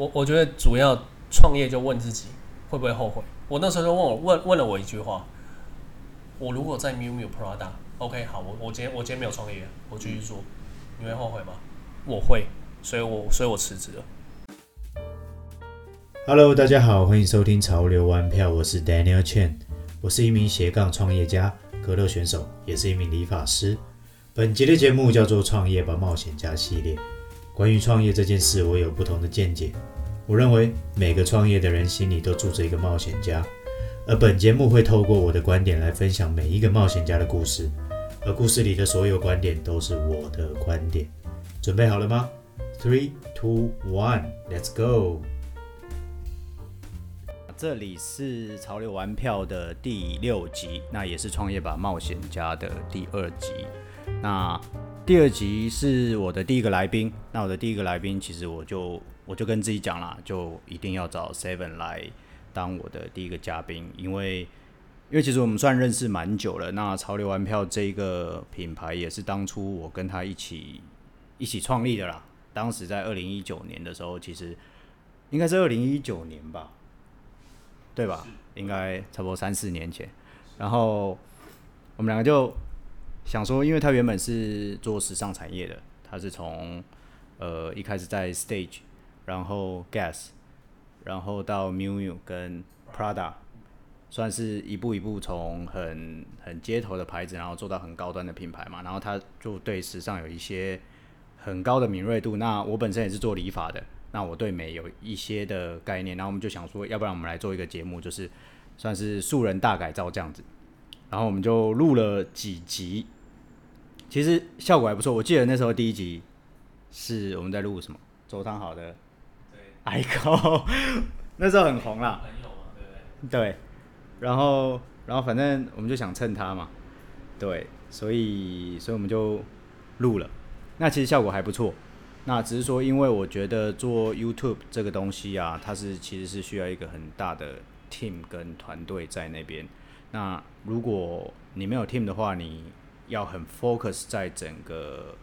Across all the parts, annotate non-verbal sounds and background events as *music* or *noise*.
我我觉得主要创业就问自己会不会后悔。我那时候就问我问问了我一句话：我如果在 Miu Miu Prada，OK，好，我我今天我今天没有创业，我继续做，你会后悔吗？我会，所以我所以我辞职了。Hello，大家好，欢迎收听潮流玩票，我是 Daniel Chen，我是一名斜杠创业家、格斗选手，也是一名理发师。本集的节目叫做《创业吧冒险家》系列。关于创业这件事，我有不同的见解。我认为每个创业的人心里都住着一个冒险家，而本节目会透过我的观点来分享每一个冒险家的故事，而故事里的所有观点都是我的观点。准备好了吗？Three, two, one, let's go！这里是潮流玩票的第六集，那也是创业吧冒险家的第二集。那第二集是我的第一个来宾，那我的第一个来宾其实我就我就跟自己讲了，就一定要找 Seven 来当我的第一个嘉宾，因为因为其实我们算认识蛮久了。那潮流玩票这一个品牌也是当初我跟他一起一起创立的啦。当时在二零一九年的时候，其实应该是二零一九年吧。对吧？应该差不多三四年前，然后我们两个就想说，因为他原本是做时尚产业的，他是从呃一开始在 Stage，然后 Guess，然后到 Miu Miu 跟 Prada，算是一步一步从很很街头的牌子，然后做到很高端的品牌嘛。然后他就对时尚有一些很高的敏锐度。那我本身也是做理发的。那我对美有一些的概念，然后我们就想说，要不然我们来做一个节目，就是算是素人大改造这样子。然后我们就录了几集，其实效果还不错。我记得那时候第一集是我们在录什么？周汤好的对，ICO，*laughs* 那时候很红啦，对，然后然后反正我们就想蹭他嘛，对，所以所以我们就录了。那其实效果还不错。那只是说，因为我觉得做 YouTube 这个东西啊，它是其实是需要一个很大的 team 跟团队在那边。那如果你没有 team 的话，你要很 focus 在整个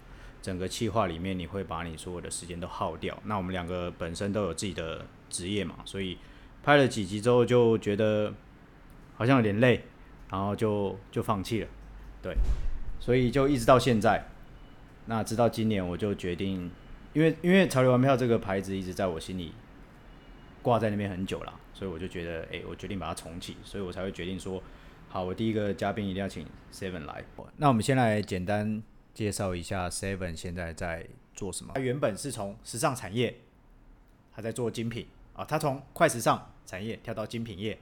整个计划里面，你会把你所有的时间都耗掉。那我们两个本身都有自己的职业嘛，所以拍了几集之后就觉得好像有点累，然后就就放弃了。对，所以就一直到现在。那直到今年，我就决定。因为因为潮流玩票这个牌子一直在我心里挂在那边很久了，所以我就觉得，哎，我决定把它重启，所以我才会决定说，好，我第一个嘉宾一定要请 Seven 来。那我们先来简单介绍一下 Seven 现在在做什么。他原本是从时尚产业，他在做精品啊，他从快时尚产业跳到精品业，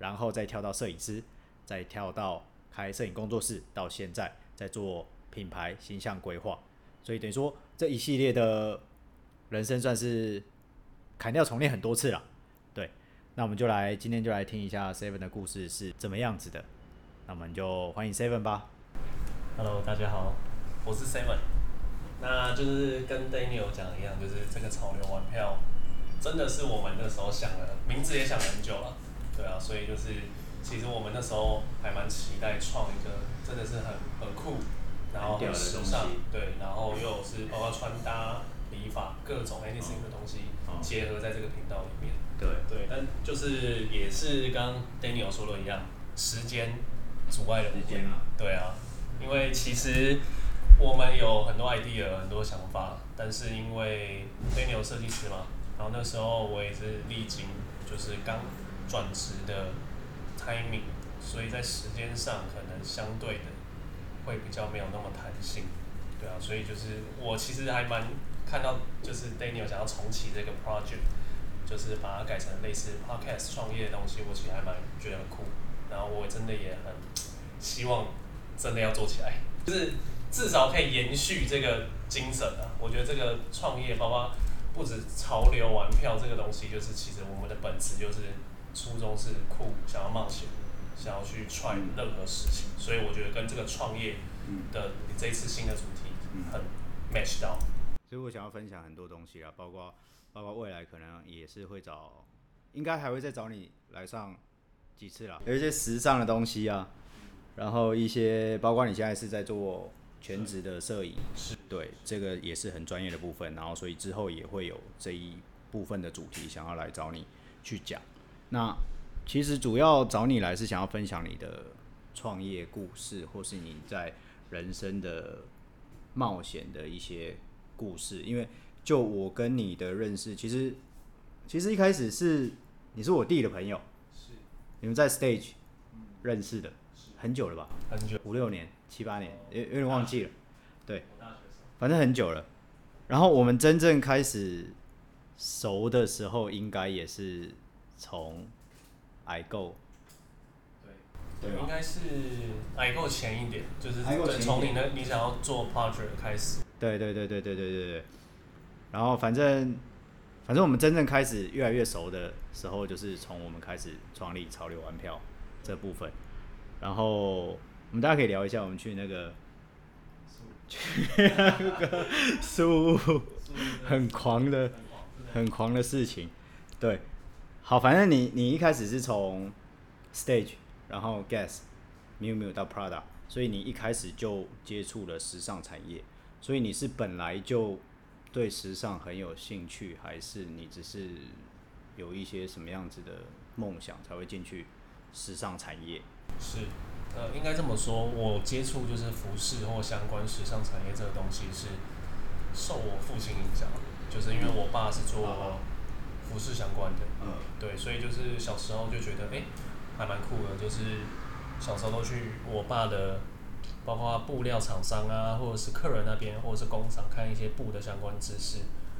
然后再跳到摄影师，再跳到开摄影工作室，到现在在做品牌形象规划。所以等于说，这一系列的人生算是砍掉重练很多次了。对，那我们就来今天就来听一下 Seven 的故事是怎么样子的。那我们就欢迎 Seven 吧。Hello，大家好，我是 Seven。那就是跟 Daniel 讲一样，就是这个潮流玩票真的是我们那时候想的，名字也想了很久了。对啊，所以就是其实我们那时候还蛮期待创一个真的是很很酷。然后很时尚，对，然后又是包括穿搭、理发各种 anything 的东西结合在这个频道里面。对对，但就是也是刚 Daniel 说的一样，时间阻碍了一点。对啊，因为其实我们有很多 idea、很多想法，但是因为 Daniel 设计师嘛，然后那时候我也是历经就是刚转职的 timing，所以在时间上可能相对的。会比较没有那么弹性，对啊，所以就是我其实还蛮看到，就是 Daniel 想要重启这个 project，就是把它改成类似 podcast 创业的东西，我其实还蛮觉得很酷，然后我真的也很希望真的要做起来，就是至少可以延续这个精神啊。我觉得这个创业，包括不止潮流玩票这个东西，就是其实我们的本质就是初衷是酷，想要冒险。想要去 try 任何事情，嗯、所以我觉得跟这个创业的你这一次新的主题很 match 到。所以我想要分享很多东西啊，包括包括未来可能也是会找，应该还会再找你来上几次啦。有一些时尚的东西啊，然后一些包括你现在是在做全职的摄影，是对这个也是很专业的部分，然后所以之后也会有这一部分的主题，想要来找你去讲。那其实主要找你来是想要分享你的创业故事，或是你在人生的冒险的一些故事。因为就我跟你的认识，其实其实一开始是你是我弟的朋友，是你们在 Stage 认识的，很久了吧？很久，五六年、七八年，有有点忘记了。对，反正很久了。然后我们真正开始熟的时候，应该也是从 iGo。对，对应该是 iGo 前一点，就是点对从你的，你想要做 project 开始。对对对对对对对对。然后反正反正我们真正开始越来越熟的时候，就是从我们开始创立潮流玩票这部分。然后我们大家可以聊一下，我们去那个去那个树屋很狂的很狂的事情。对，好，反正你你一开始是从 Stage，然后 Guess、Miu Miu 到 Prada，所以你一开始就接触了时尚产业，所以你是本来就对时尚很有兴趣，还是你只是有一些什么样子的梦想才会进去时尚产业？是，呃，应该这么说，我接触就是服饰或相关时尚产业这个东西是受我父亲影响，就是因为我爸是做服饰相关的，嗯，对，所以就是小时候就觉得，哎、欸，还蛮酷的，就是小时候都去我爸的，包括布料厂商啊，或者是客人那边，或者是工厂看一些布的相关知识，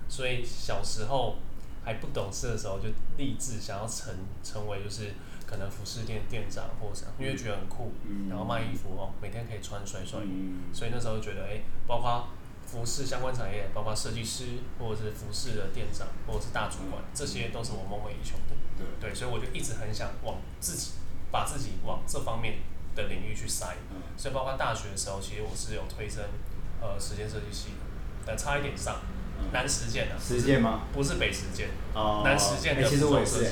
所以小时候还不懂事的时候，就立志想要成成为就是。可能服饰店店长或者因为觉得很酷，嗯、然后卖衣服哦，每天可以穿帅帅，嗯、所以那时候觉得哎、欸，包括服饰相关产业，包括设计师或者是服饰的店长或者是大主管，嗯、这些都是我梦寐以求的。对，对，所以我就一直很想往自己把自己往这方面的领域去塞。嗯、所以包括大学的时候，其实我是有推升呃时间设计系的，但差一点上南实践的。实践吗？不是北实践。哦。南实践的服装设计。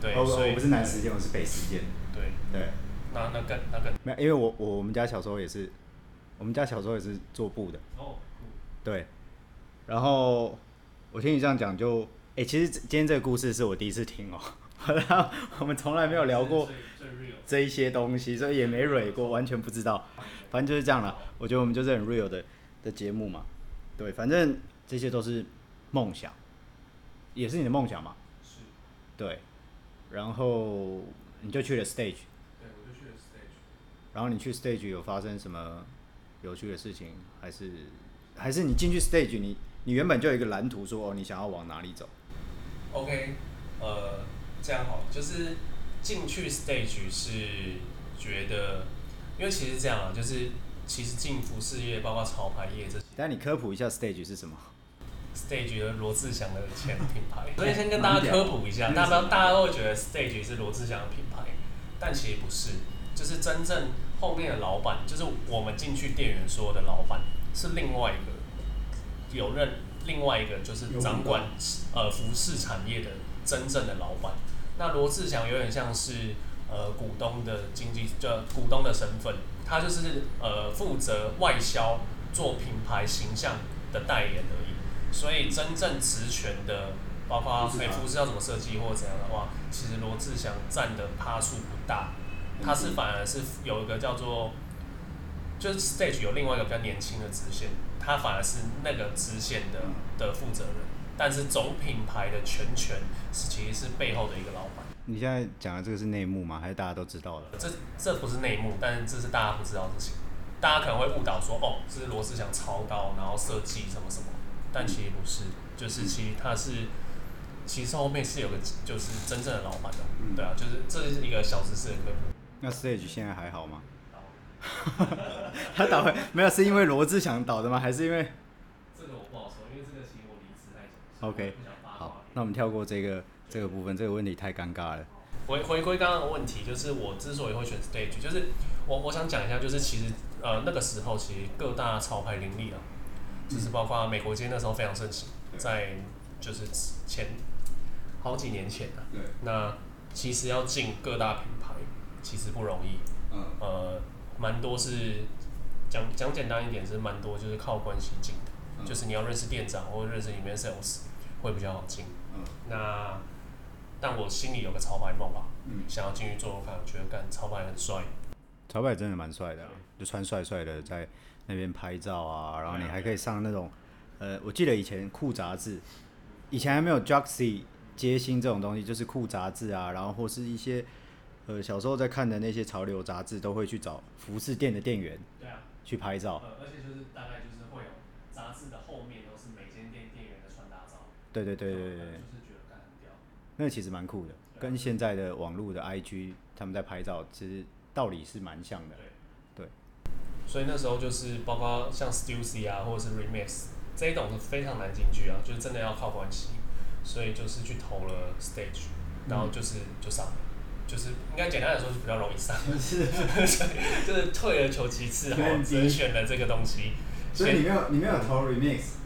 对，哦、所以我不是南实践，我是北实践。对对，那那更那更没有，因为我我我们家小时候也是，我们家小时候也是做布的。哦。对，然后我听你这样讲，就哎、欸，其实今天这个故事是我第一次听哦，*laughs* 我们从来没有聊过这一些东西，所以也没蕊过，完全不知道。反正就是这样了，我觉得我们就是很 real 的的节目嘛。对，反正这些都是梦想，也是你的梦想嘛。是。对。然后你就去了 stage，对，我就去了 stage。然后你去 stage 有发生什么有趣的事情，还是还是你进去 stage，你你原本就有一个蓝图说，说哦，你想要往哪里走？OK，呃，这样好，就是进去 stage 是觉得，因为其实这样啊，就是其实进服饰业，包括潮牌业这些。但你科普一下 stage 是什么？Stage 的罗志祥的前品牌，*laughs* 所以先跟大家科普一下，大家大家都会觉得 Stage 是罗志祥的品牌，但其实不是，就是真正后面的老板，就是我们进去店员说的老板是另外一个，有任另外一个就是掌管呃服饰产业的真正的老板。那罗志祥有点像是呃股东的经济，就股东的身份，他就是呃负责外销做品牌形象的代言而已。所以真正职权的，包括美服是要怎么设计或者怎样的话，其实罗志祥占的趴数不大，他是反而是有一个叫做，就是 Stage 有另外一个比较年轻的支线，他反而是那个支线的的负责人，但是总品牌的全权是其实是背后的一个老板。你现在讲的这个是内幕吗？还是大家都知道的？这这不是内幕，但是这是大家不知道的事情，大家可能会误导说，哦，这是罗志祥操刀，然后设计什么什么。但其实不是，就是其实他是，其实后面是有个就是真正的老板的，嗯、对啊，就是这是一个小知识的科普。那 Stage 现在还好吗？倒 *laughs* 他倒回没有，是因为罗志祥倒的吗？还是因为？这个我不好说，因为这个其实我离职太久。OK，好，那我们跳过这个这个部分，这个问题太尴尬了。回回归刚刚的问题，就是我之所以会选 Stage，就是我我想讲一下，就是其实呃那个时候其实各大潮牌林立啊。就是包括美国街那时候非常盛行，在就是前好几年前的。对。那其实要进各大品牌其实不容易。嗯。呃，蛮多是讲讲简单一点是蛮多就是靠关系进的，就是你要认识店长或者认识里面 sales 会比较好进。嗯，那但我心里有个潮牌梦吧，嗯，想要进去做做看，我觉得干潮牌很帅。潮牌真的蛮帅的、啊，就穿帅帅的在那边拍照啊，然后你还可以上那种，呃，我记得以前酷杂志，以前还没有 Juxy 街星这种东西，就是酷杂志啊，然后或是一些，呃，小时候在看的那些潮流杂志，都会去找服饰店的店员，对啊，去拍照。呃，而且就是大概就是会有杂志的后面都是每间店店员的穿搭照。对对对对对对，就是觉得干很屌。那其实蛮酷的，跟现在的网络的 IG 他们在拍照，其实。道理是蛮像的，对，对，所以那时候就是包括像 Stussy 啊，或者是 Remix 这一种是非常难进去啊，就是真的要靠关系，所以就是去投了 Stage，然后就是就上了，就是应该简单来说是比较容易上，是，*laughs* 就是退而求其次，然后只选了这个东西。所以你没有你没有投 Remix？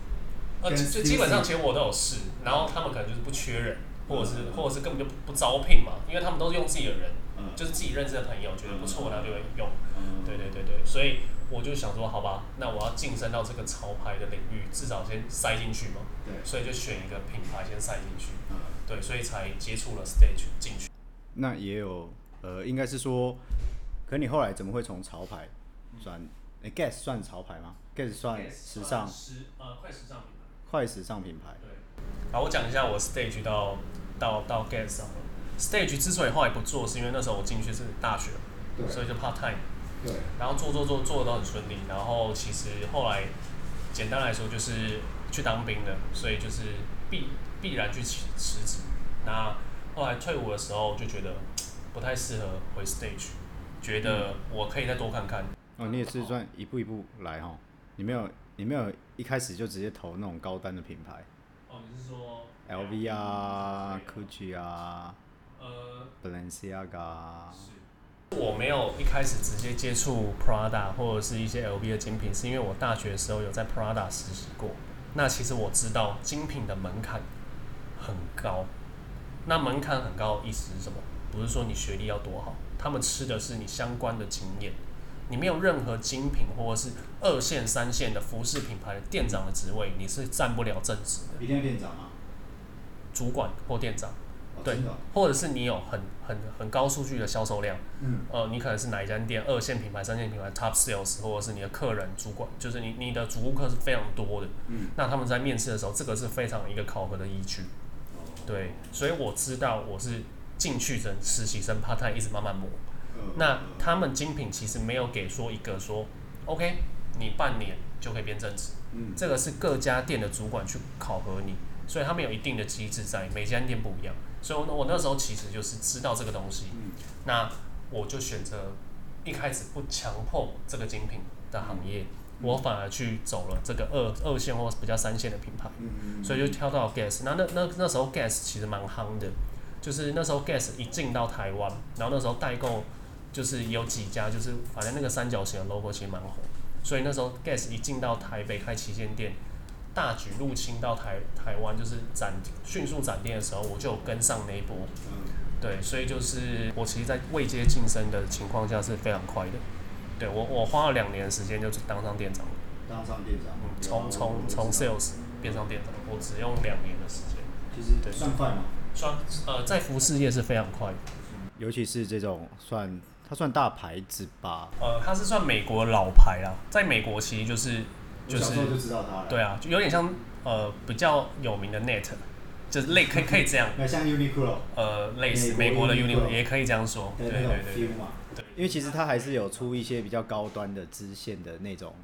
呃，就基本上其实我都有试，然后他们可能就是不缺人，或者是或者是根本就不招聘嘛，因为他们都是用自己的人。就是自己认识的朋友觉得不错，然后就会用。对对对对，所以我就想说，好吧，那我要晋升到这个潮牌的领域，至少先塞进去嘛。对。所以就选一个品牌先塞进去。嗯。对，所以才接触了 Stage 进去。那也有，呃，应该是说，可你后来怎么会从潮牌转？哎，Guess 算潮牌吗？Guess 算时尚。时呃，快时尚品牌。快时尚品牌。对。好，我讲一下我 Stage 到到到 Guess 上了。Stage 之所以后来不做，是因为那时候我进去是大学，所以就 part time。对。然后做做做做的都很顺利，然后其实后来简单来说就是去当兵的，所以就是必必然去辞辞职。那后来退伍的时候就觉得不太适合回 Stage，觉得我可以再多看看。哦，你也是算一步一步来哈，你没有你没有一开始就直接投那种高端的品牌。哦，你是说？LV 啊，Gucci 啊。呃，Balenciaga 是，我没有一开始直接接触 Prada 或者是一些 LV 的精品，是因为我大学的时候有在 Prada 实习过。那其实我知道精品的门槛很高。那门槛很高的意思是什么？不是说你学历要多好，他们吃的是你相关的经验。你没有任何精品或者是二线、三线的服饰品牌的店长的职位，你是占不了正职的。一定要店长吗？主管或店长。对，哦、或者是你有很很很高数据的销售量，嗯，呃，你可能是哪一家店二线品牌、三线品牌 top sales，或者是你的客人主管，就是你你的主顾客是非常多的，嗯，那他们在面试的时候，这个是非常一个考核的依据，哦、对，所以我知道我是进去的实习生，part time 一直慢慢磨，嗯、那他们精品其实没有给说一个说，OK，你半年就可以变正职，嗯，这个是各家店的主管去考核你，所以他们有一定的机制在，每家店不一样。所以，我我那时候其实就是知道这个东西，嗯、那我就选择一开始不强迫这个精品的行业，嗯、我反而去走了这个二二线或比较三线的品牌，嗯、所以就挑到 Guess。那那那那时候 Guess 其实蛮夯的，就是那时候 Guess 一进到台湾，然后那时候代购就是有几家，就是反正那个三角形的 logo 其实蛮红，所以那时候 Guess 一进到台北开旗舰店。大举入侵到台台湾，就是展迅速展店的时候，我就跟上那一波。嗯，对，所以就是我其实，在未接晋升的情况下是非常快的。对我，我花了两年的时间就当上店长了。当上店长。嗯，从从从 sales 变上店长，我只用两年的时间。就是对，算快吗？算，呃，在服饰业是非常快的。尤其是这种算，它算大牌子吧？呃，它是算美国老牌啦，在美国其实就是。就是就知道它了。对啊，就有点像呃比较有名的 Net，就是类 *laughs* 可以可以这样。那像 Uniqlo。呃，类似美国的 Uniqlo 也可以这样说。对对对对。对，因为其实它还是有出一些比较高端的支线的那种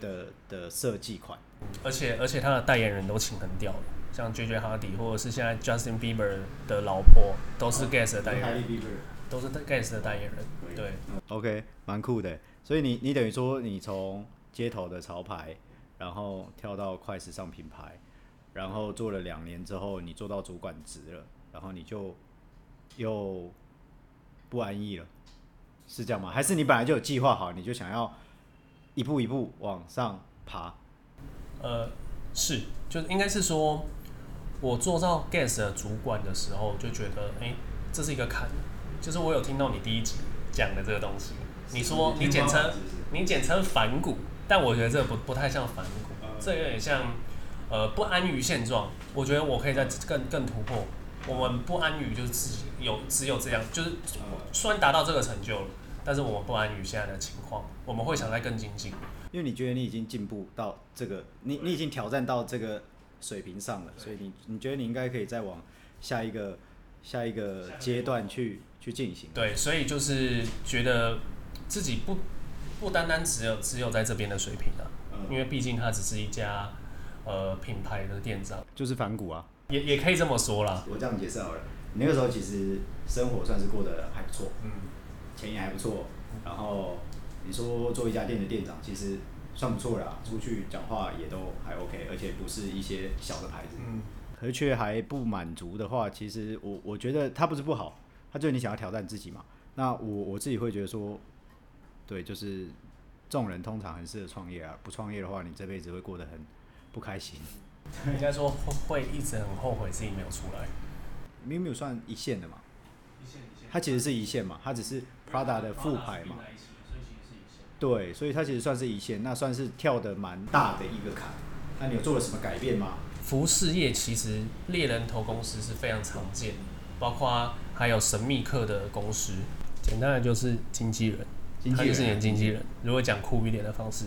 的的设计款。而且而且它的代言人都请很屌的，像 JJ 哈迪或者是现在 Justin Bieber 的老婆都是 Guess 的代言人。都是 Guess 的代言人。对。OK，蛮酷的。所以你你等于说你从街头的潮牌，然后跳到快时尚品牌，然后做了两年之后，你做到主管职了，然后你就又不安逸了，是这样吗？还是你本来就有计划好，你就想要一步一步往上爬？呃，是，就应该是说，我做到 Guess 的主管的时候，就觉得，哎，这是一个坎，就是我有听到你第一集讲的这个东西，你说你简称你简称反骨。但我觉得这不不太像反骨，这有点像，呃不安于现状，我觉得我可以再更更突破。我们不安于就是自己有只有这样，就是虽然达到这个成就了，但是我们不安于现在的情况，我们会想再更精进。因为你觉得你已经进步到这个，你你已经挑战到这个水平上了，所以你你觉得你应该可以再往下一个下一个阶段去去进行。对，所以就是觉得自己不不单单只有只有在这边的水平了，因为毕竟它只是一家呃品牌的店长，就是反骨啊。也也可以这么说啦。我这样解释好了，你那个时候其实生活算是过得还不错，嗯，钱也还不错，然后你说做一家店的店长，其实算不错啦，出去讲话也都还 OK，而且不是一些小的牌子，嗯，而却还不满足的话，其实我我觉得他不是不好，他就是你想要挑战自己嘛。那我我自己会觉得说，对，就是这种人通常很适合创业啊，不创业的话，你这辈子会过得很不开心。*laughs* 应该说会一直很后悔自己没有出来。miumiu 算一线的嘛？一线一线。它其实是一线嘛，它只是 Prada 的副牌嘛。对，所以它其实算是一线，那算是跳的蛮大的一个坎。那你有做了什么改变吗？服饰业其实猎人头公司是非常常见的，包括还有神秘客的公司，简单的就是经纪人，他就是你的经纪人。如果讲酷一点的方式。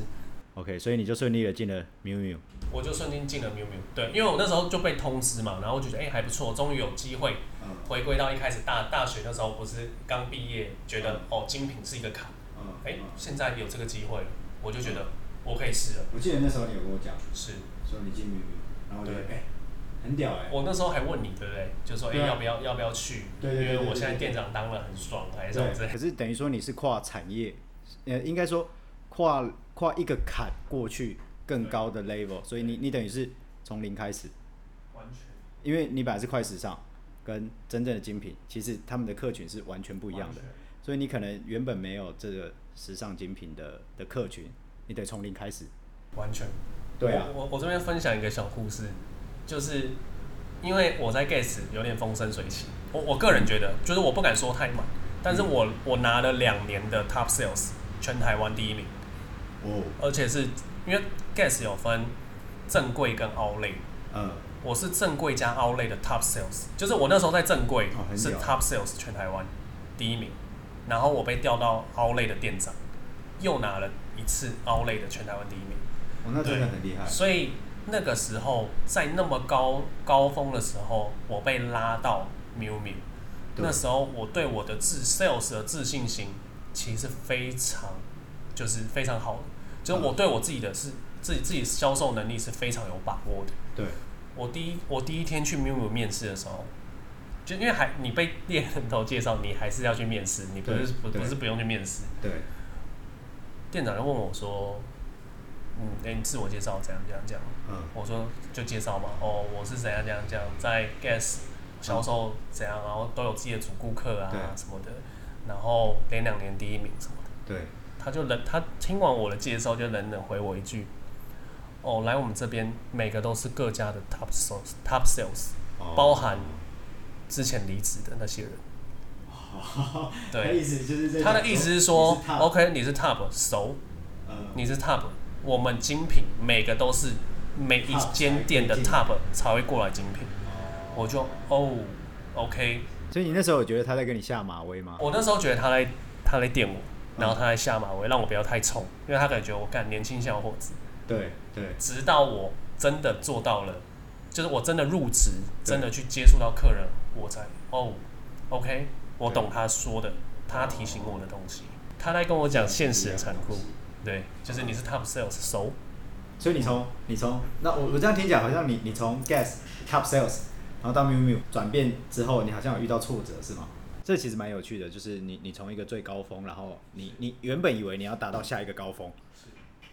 OK，所以你就顺利的进了 miumiu，我就顺利进了 miumiu，对，因为我那时候就被通知嘛，然后我觉得哎、欸、还不错，终于有机会回归到一开始大大学那时候，不是刚毕业，觉得哦精品是一个坎，哎、欸，现在有这个机会了，我就觉得我可以试了。我记得那时候你有跟我讲，是。说你进 miumiu，然后我觉得哎很屌哎，我那时候还问你对不对？就说哎、欸、要不要要不要去？对对对，因为我现在店长当了很爽，还是什么之类。可是等于说你是跨产业，呃，应该说。跨跨一个坎过去更高的 level，所以你你等于是从零开始，完全，因为你本来是快时尚，跟真正的精品，其实他们的客群是完全不一样的，所以你可能原本没有这个时尚精品的的客群，你得从零开始，完全，对啊，我我这边分享一个小故事，就是因为我在 Guess 有点风生水起，我我个人觉得，就是我不敢说太满，但是我我拿了两年的 Top Sales，全台湾第一名。哦，而且是因为 Guess 有分正柜跟 Outlet，嗯，我是正柜加 Outlet 的 Top Sales，就是我那时候在正柜是 Top Sales 全台湾第一名，然后我被调到 Outlet 的店长，又拿了一次 Outlet 的全台湾第一名，哦，那真的很厉害。所以那个时候在那么高高峰的时候，我被拉到 miumiu，那时候我对我的自 Sales 的自信心其实非常。就是非常好的，就是我对我自己的是自己自己销售能力是非常有把握的。对，我第一我第一天去 miumiu 面试的时候，就因为还你被猎人头介绍，你还是要去面试，你不是不不是不用去面试。对。店长就问我说：“嗯，哎，你自我介绍怎样怎样这样？”嗯，我说就介绍嘛。哦，我是怎样怎样怎样，在 Guess 销售怎样，然后都有自己的主顾客啊什么的，然后连两年第一名什么的。对。他就冷，他听完我的介绍就冷冷回我一句：“哦，来我们这边每个都是各家的 top sales，top sales，包含之前离职的那些人。*laughs* ”对，他意思就是他的意思是说，OK，你是 top，so，你是 top，我们精品每个都是每一间店的 top 才会过来精品。我就哦，OK。所以你那时候有觉得他在跟你下马威吗？我那时候觉得他在他在电我。然后他在下马威，让我不要太冲，因为他感觉我干年轻小伙子。对对。直到我真的做到了，就是我真的入职，真的去接触到客人，我才哦，OK，我懂他说的，他提醒我的东西，他在跟我讲现实的残酷。对，就是你是 Top Sales，熟。所以你从你从那我我这样听起来好像你你从 Guess Top Sales，然后到 miumiu 转变之后，你好像有遇到挫折是吗？这其实蛮有趣的，就是你你从一个最高峰，然后你你原本以为你要达到下一个高峰，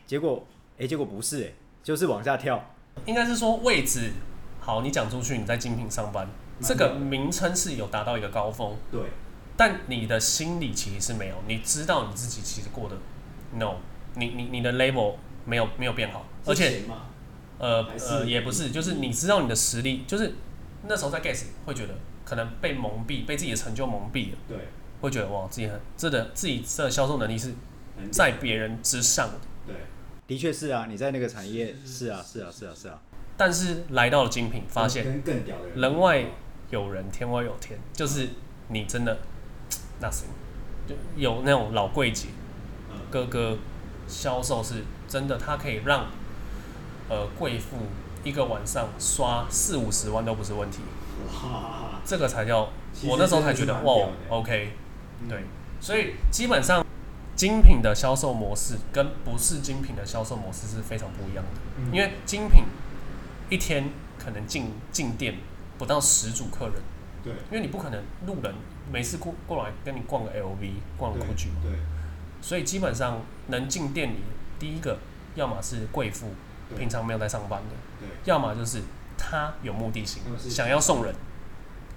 结果哎，结果不是哎，就是往下跳。应该是说位置好，你讲出去你在精品上班，这个名称是有达到一个高峰，对。但你的心里其实是没有，你知道你自己其实过得 no，你你你的 level 没有没有变好，而且呃呃也不是，就是你知道你的实力，就是那时候在 Guess 会觉得。可能被蒙蔽，被自己的成就蒙蔽了。对，会觉得哇，自己很，这的自己这销售能力是在别人之上的。对，的确是啊，你在那个产业是啊，是啊，是啊，是啊。但是来到了精品，发现更屌的人，人外有人，天外有天，就是你真的 *tsk* nothing，就有那种老柜姐哥哥销售是真的，他可以让呃贵妇一个晚上刷四五十万都不是问题。哇，这个才叫我那时候才觉得哇，OK，对，所以基本上精品的销售模式跟不是精品的销售模式是非常不一样的，因为精品一天可能进进店不到十组客人，对，因为你不可能路人每次过过来跟你逛个 LV，逛个 GUCCI，对，所以基本上能进店里，第一个要么是贵妇，平常没有在上班的，要么就是。他有目的性，想要送人。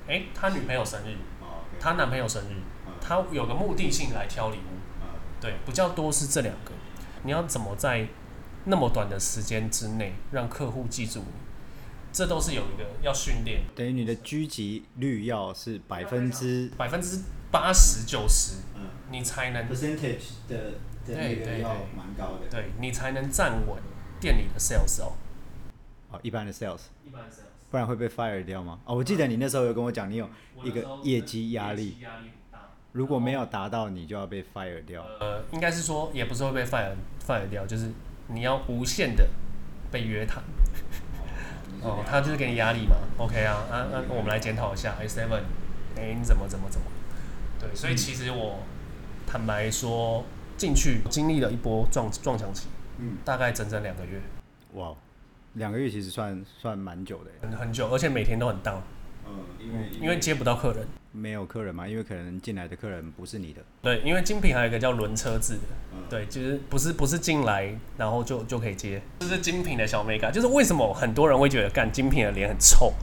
哎、欸，他女朋友生日，他男朋友生日，他有个目的性来挑礼物。对，比较多是这两个。你要怎么在那么短的时间之内让客户记住你？这都是有一个要训练。等于你的狙击率要是百分之百分之八十九十，嗯你才能 percentage 的的那个要蛮高的，对，你才能站稳店里的 sales 哦。哦，一般的 sales，一般的 sales，不然会被 fire 掉吗？哦，我记得你那时候有跟我讲，你有一个业绩压力，如果没有达到，你就要被 fire 掉。呃，应该是说，也不是会被 fire fire 掉，就是你要无限的被约谈。哦，他就是给你压力嘛。OK 啊，啊啊，我们来检讨一下。sa 问哎，你怎么怎么怎么？对，所以其实我坦白说，进去经历了一波撞撞墙期，嗯，大概整整两个月。哇。两个月其实算算蛮久的，很很久，而且每天都很 down。嗯，因为因为接不到客人，没有客人嘛，因为可能进来的客人不是你的。对，因为精品还有一个叫轮车制的，嗯、对，就是不是不是进来然后就就可以接，这是精品的小美感，就是为什么很多人会觉得干精品的脸很臭，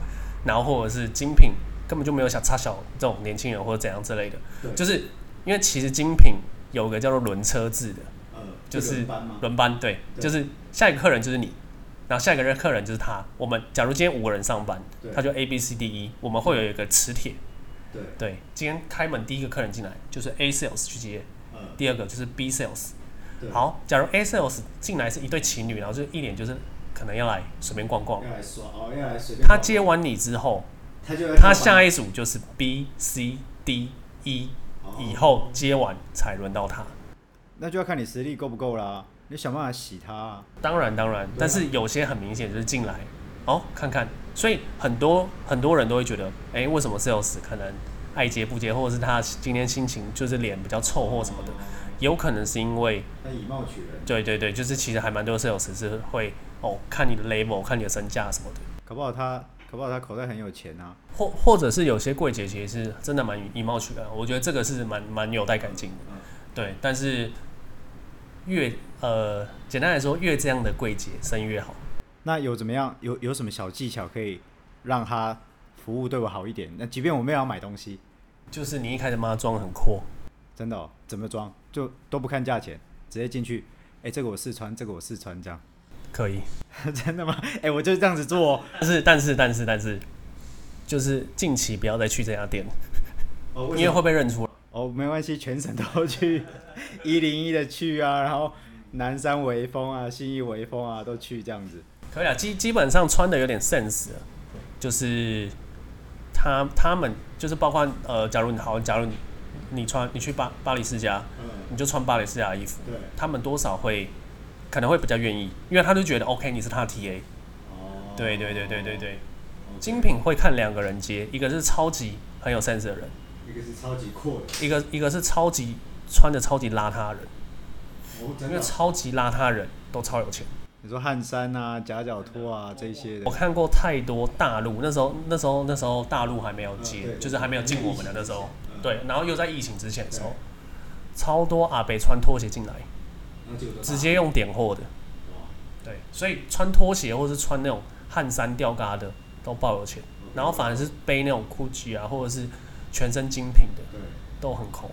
然后或者是精品根本就没有想插小这种年轻人或者怎样之类的，就是因为其实精品有个叫做轮车制的，呃、就是轮班，对，对就是下一个客人就是你。然后下一个人客人就是他。我们假如今天五个人上班，他就 A B C D E，我们会有一个磁铁。对，对，今天开门第一个客人进来就是 A sales 去接，嗯、第二个就是 B sales。好，假如 A sales 进来是一对情侣，然后就一脸就是可能要来随便逛逛。要来耍哦，要来随便。他接完你之后，他就他下一组就是 B C D E，哦、以后接完才轮到他。那就要看你实力够不够啦。你想办法洗他啊。当然当然，但是有些很明显就是进来哦，看看，所以很多很多人都会觉得，哎，为什么 sales 可能爱接不接，或者是他今天心情就是脸比较臭或什么的，有可能是因为他以貌取人。对对对，就是其实还蛮多 sales 是会哦，看你的 level，看你的身价什么的。搞不好他，搞不好他口袋很有钱啊。或或者是有些柜姐其实是真的蛮以貌取人，我觉得这个是蛮蛮有待改进的。对，但是。越呃，简单来说，越这样的柜姐生意越好。那有怎么样？有有什么小技巧可以让他服务对我好一点？那即便我没有要买东西，就是你一开始帮他装很阔，真的、哦？怎么装？就都不看价钱，直接进去。哎、欸，这个我试穿，这个我试穿，这样可以？*laughs* 真的吗？哎、欸，我就是这样子做、喔。但是但是但是但是，就是近期不要再去这家店，哦、为因为会被认出来。哦，没关系，全省都去，一零一的去啊，然后南山微风啊，信义微风啊，都去这样子。可以啊，基基本上穿的有点 sense，就是他他们就是包括呃，假如你好，假如你你穿你去巴巴黎世家，嗯、你就穿巴黎世家的衣服，对他们多少会可能会比较愿意，因为他就觉得 OK，你是他的 TA。哦。对对对对对对。精品会看两个人接，一个是超级很有 sense 的人。一个是超级阔的，一个一个是超级穿的超级邋遢的人，哦、因为超级邋遢的人都超有钱。你说汗衫啊、夹脚拖啊这些的，我看过太多大陆那时候那时候那时候大陆还没有接，嗯、就是还没有进我们的那时候，嗯、对，然后又在疫情之前的时候，超多阿北穿拖鞋进来，直接用点货的，对，所以穿拖鞋或是穿那种汗衫吊嘎的都爆有钱，嗯、然后反而是背那种 GUCCI 啊或者是。全身精品的，对，都很抠。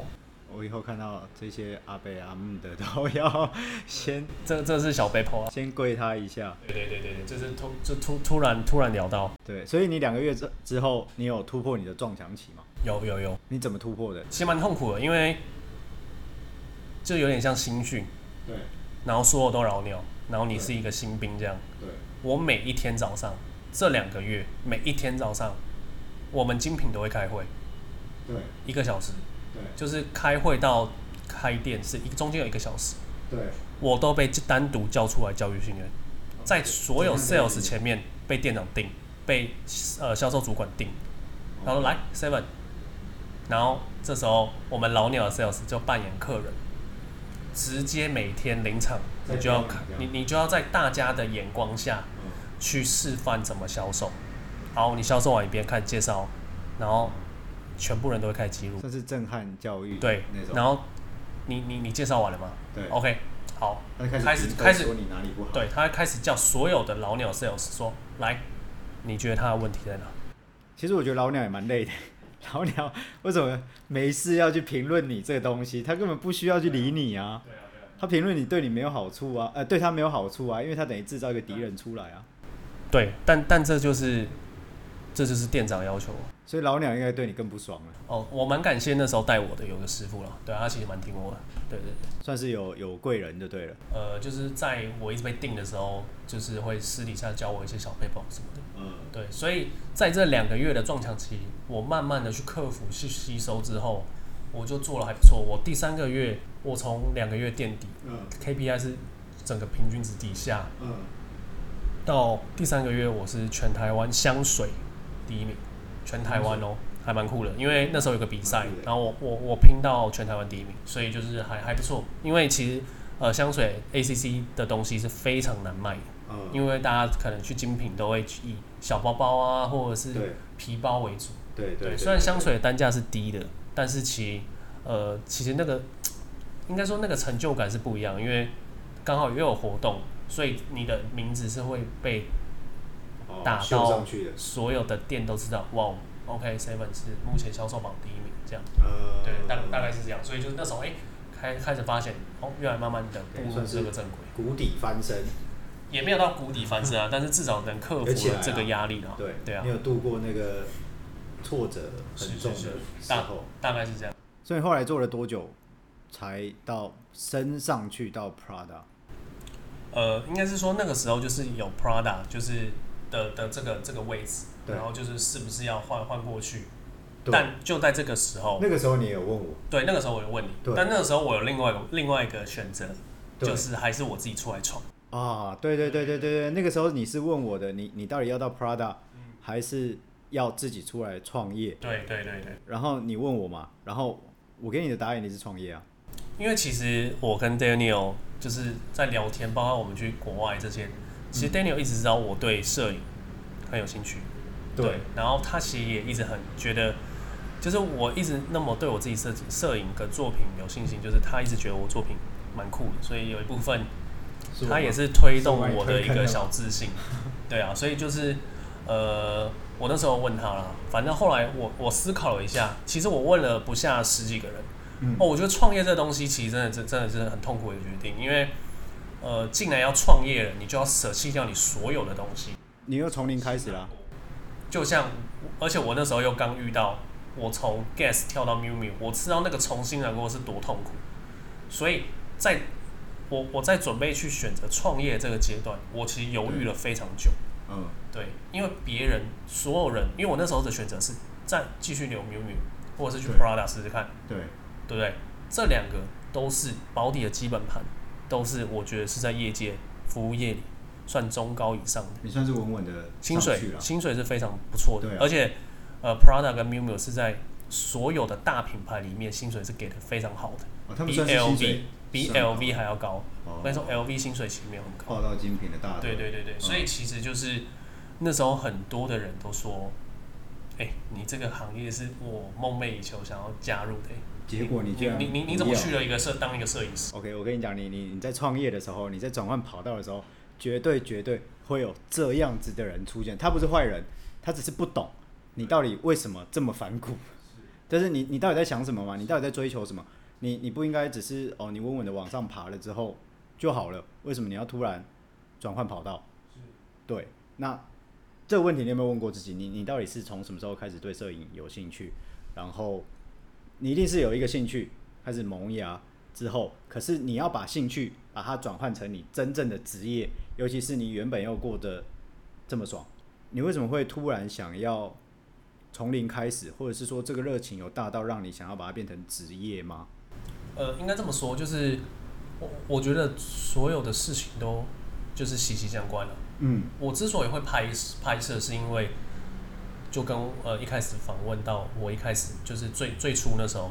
我以后看到这些阿贝阿姆的，都要 *laughs* 先，这这是小背包啊，先跪他一下。对对对对对，就是突就突突然突然聊到。对，所以你两个月之之后，你有突破你的撞墙期吗？有有有。你怎么突破的？其实蛮痛苦的，因为就有点像新训。对。然后所有都老鸟，然后你是一个新兵这样。对。我每一天早上这两个月每一天早上，我们精品都会开会，对，一个小时，对，就是开会到开店是一个中间有一个小时，对，我都被单独叫出来教育训练，在所有 sales 前面被店长定，被呃销售主管定，然后来 seven，然后这时候我们老鸟的 sales 就扮演客人，直接每天临场你就要看你你就要在大家的眼光下去示范怎么销售，好，你销售完一边看介绍，然后全部人都会开始记录，这是震撼教育，对，然后你你你介绍完了吗？对，OK，好，开始开始说你哪里不好，对，他会开始叫所有的老鸟 sales 说，来，你觉得他的问题在哪？其实我觉得老鸟也蛮累的，*laughs* 老鸟为什么没事要去评论你这个东西？他根本不需要去理你啊。对啊，对啊，他评论你对你没有好处啊，呃，对他没有好处啊，因为他等于制造一个敌人出来啊。对，但但这就是这就是店长要求，所以老鸟应该对你更不爽了。哦，我蛮感谢那时候带我的有个师傅了，对他其实蛮听我的，对对对，算是有有贵人就对了。呃，就是在我一直被定的时候，就是会私底下教我一些小配方什么的。嗯，对，所以在这两个月的撞墙期，我慢慢的去克服、去吸收之后，我就做了还不错。我第三个月，我从两个月垫底，嗯，KPI 是整个平均值底下，嗯。到第三个月，我是全台湾香水第一名，全台湾哦，还蛮酷的。因为那时候有个比赛，然后我我我拼到全台湾第一名，所以就是还还不错。因为其实呃香水 ACC 的东西是非常难卖的，因为大家可能去精品都会以小包包啊或者是皮包为主。对对。虽然香水的单价是低的，但是其呃其实那个应该说那个成就感是不一样，因为刚好又有活动。所以你的名字是会被打到所有的店都知道，哇，OK Seven 是目前销售榜第一名，这样，对，大大概是这样。所以就是那时候，哎，开开始发现，哦，越来慢慢的步入这个正轨，谷底翻身，也没有到谷底翻身啊，但是至少能克服了这个压力了。对对啊，没有度过那个挫折很重的时候，大概是这样。所以后来做了多久才到升上去到 Prada？呃，应该是说那个时候就是有 Prada，就是的的这个这个位置，然后就是是不是要换换过去？但就在这个时候，那个时候你有问我，对，那个时候我有问你，但那个时候我有另外一个另外一个选择，就是还是我自己出来闯啊！对对对对对对，那个时候你是问我的，你你到底要到 Prada，还是要自己出来创业？对对对对。然后你问我嘛，然后我给你的答案，你是创业啊？因为其实我跟 Daniel。就是在聊天，包括我们去国外这些，其实 Daniel 一直知道我对摄影很有兴趣，对，对，然后他其实也一直很觉得，就是我一直那么对我自己摄摄影跟作品有信心，就是他一直觉得我作品蛮酷的，所以有一部分他也是推动我的一个小自信，对啊，所以就是呃，我那时候问他了，反正后来我我思考了一下，其实我问了不下十几个人。哦，我觉得创业这东西其实真的真真的是很痛苦的决定，因为呃，既然要创业了，你就要舍弃掉你所有的东西。你又从零开始了，就像，而且我那时候又刚遇到，我从 Guess 跳到 Miu Miu，我知道那个重新来过是多痛苦，所以在我我在准备去选择创业这个阶段，我其实犹豫了非常久。嗯，对，因为别人所有人，因为我那时候的选择是再继续留 Miu Miu，或者是去 Prada 试试看。对。对不对？这两个都是保底的基本盘，都是我觉得是在业界服务业里算中高以上的。你算是稳稳的薪水，薪水是非常不错的。啊、而且，呃，Prada 跟 Miu Miu 是在所有的大品牌里面薪水是给的非常好的，哦、比 LV 比 LV 还要高。我跟你说，LV 薪水其实没有很高。报到精品的大。对对对对，所以其实就是那时候很多的人都说，哎，你这个行业是我梦寐以求想要加入的。结果你这样，你你你怎么去了一个摄当一个摄影师？OK，我跟你讲，你你你在创业的时候，你在转换跑道的时候，绝对绝对会有这样子的人出现。他不是坏人，他只是不懂你到底为什么这么反骨。但是你你到底在想什么嘛？你到底在追求什么？你你不应该只是哦，你稳稳的往上爬了之后就好了。为什么你要突然转换跑道？对，那这个问题你有没有问过自己？你你到底是从什么时候开始对摄影有兴趣？然后。你一定是有一个兴趣开始萌芽之后，可是你要把兴趣把它转换成你真正的职业，尤其是你原本要过得这么爽？你为什么会突然想要从零开始，或者是说这个热情有大到让你想要把它变成职业吗？呃，应该这么说，就是我我觉得所有的事情都就是息息相关了。嗯，我之所以会拍拍摄，是因为就跟呃一开始访问到我一开始就是最最初那时候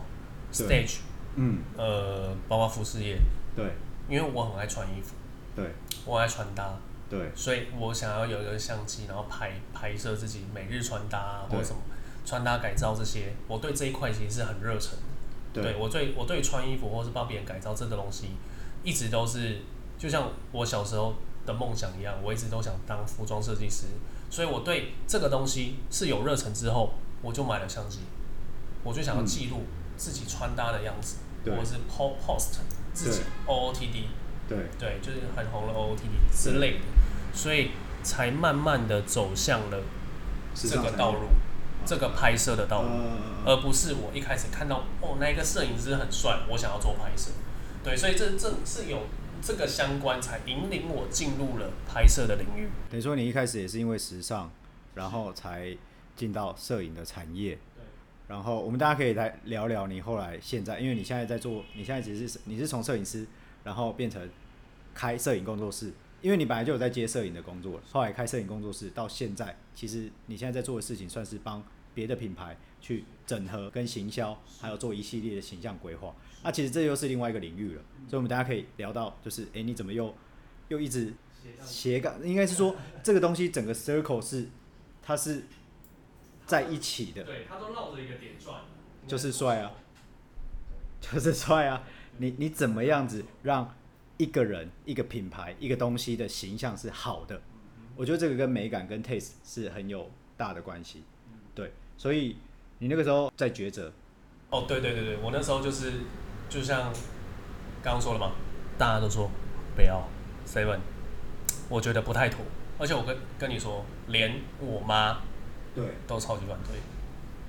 ，stage，嗯，呃，包括服饰业，对，因为我很爱穿衣服，对，我爱穿搭。对，所以我想要有一个相机，然后拍拍摄自己每日穿搭啊，或者什么穿搭改造这些，我对这一块其实是很热忱的。对，我对我对穿衣服或是帮别人改造这个东西，一直都是就像我小时候的梦想一样，我一直都想当服装设计师。所以我对这个东西是有热忱之后，我就买了相机，我就想要记录自己穿搭的样子，或者是 post 自己 OOTD，对。对，就是很红的 OOTD 之类的。所以才慢慢的走向了这个道路，这个拍摄的道路，而不是我一开始看到哦，那个摄影师很帅，我想要做拍摄。对，所以这这是有这个相关，才引领我进入了拍摄的领域。等于说你一开始也是因为时尚，然后才进到摄影的产业。然后我们大家可以来聊聊你后来现在，因为你现在在做，你现在其实是你是从摄影师，然后变成开摄影工作室。因为你本来就有在接摄影的工作，后来开摄影工作室，到现在，其实你现在在做的事情算是帮别的品牌去整合跟行销，还有做一系列的形象规划。那其实这又是另外一个领域了，所以我们大家可以聊到，就是诶，你怎么又又一直斜杠？应该是说这个东西整个 circle 是它是在一起的，对，它都绕着一个点转，就是帅啊，*laughs* 就是帅啊，你你怎么样子让？一个人、一个品牌、一个东西的形象是好的，我觉得这个跟美感、跟 taste 是很有大的关系。对，所以你那个时候在抉择。哦，对对对对，我那时候就是就像刚刚说了嘛，大家都说不要 seven，我觉得不太妥，而且我跟跟你说，连我妈对都超级反对。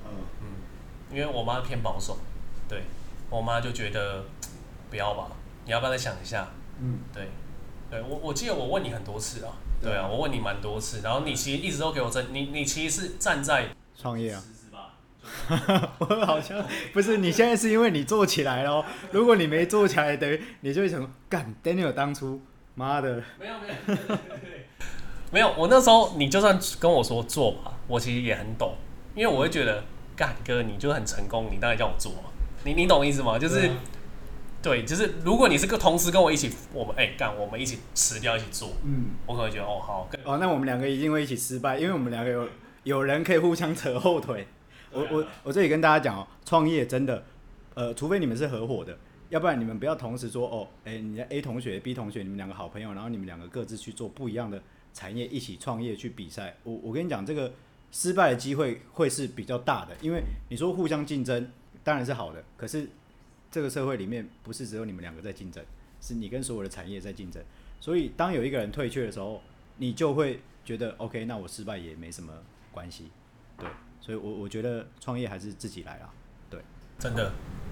嗯嗯，因为我妈偏保守，对我妈就觉得不要吧。你要不要再想一下？嗯，对，对我我记得我问你很多次啊，对啊，我问你蛮多次，然后你其实一直都给我站，你你其实是站在创业啊，*laughs* 我好像不是，你现在是因为你做起来了，如果你没做起来，等于你就会想干 Daniel 当初妈的，没有没有，没有，我那时候你就算跟我说做吧，我其实也很懂，因为我会觉得干哥你就很成功，你当然叫我做嘛，你你懂意思吗？就是。对，就是如果你是个同事跟我一起，我们哎干，我们一起辞掉一起做，嗯，我可能会觉得哦好，哦那我们两个一定会一起失败，因为我们两个有有人可以互相扯后腿。我我我这里跟大家讲哦，创业真的，呃，除非你们是合伙的，要不然你们不要同时说哦，哎，你的 A 同学、B 同学，你们两个好朋友，然后你们两个各自去做不一样的产业，一起创业去比赛。我我跟你讲，这个失败的机会会是比较大的，因为你说互相竞争当然是好的，可是。这个社会里面不是只有你们两个在竞争，是你跟所有的产业在竞争。所以当有一个人退却的时候，你就会觉得 OK，那我失败也没什么关系。对，所以我我觉得创业还是自己来啊。对，真的，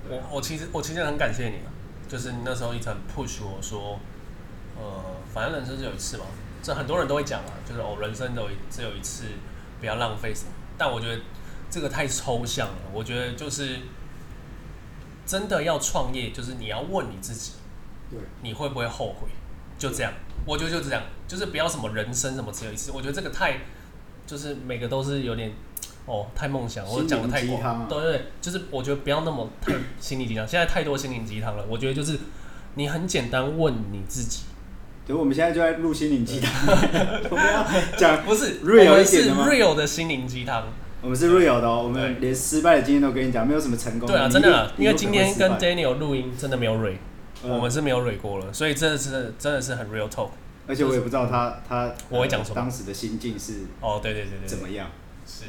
我我其实我其实很感谢你啊，就是你那时候一直很 push 我说，呃，反正人生只有一次嘛，这很多人都会讲啊，就是哦，人生都只有一次，不要浪费什么。但我觉得这个太抽象了，我觉得就是。真的要创业，就是你要问你自己，对，你会不会后悔？就这样，我觉得就这样，就是不要什么人生什么只有一次。我觉得这个太，就是每个都是有点，哦，太梦想，或者讲的太广，啊、对对对，就是我觉得不要那么太心灵鸡汤。现在太多心灵鸡汤了，我觉得就是你很简单问你自己。对，我们现在就在录心灵鸡汤，*laughs* *laughs* 我们要讲不是 real 是 real 的心灵鸡汤。我们是 real 的哦，我们连失败的经验都跟你讲，没有什么成功。对啊，真的，因为今天跟 Daniel 录音真的没有蕊，我们是没有蕊过了，所以真的是真的是很 real talk。而且我也不知道他他我会讲什么，当时的心境是哦，对对对对，怎么样？是，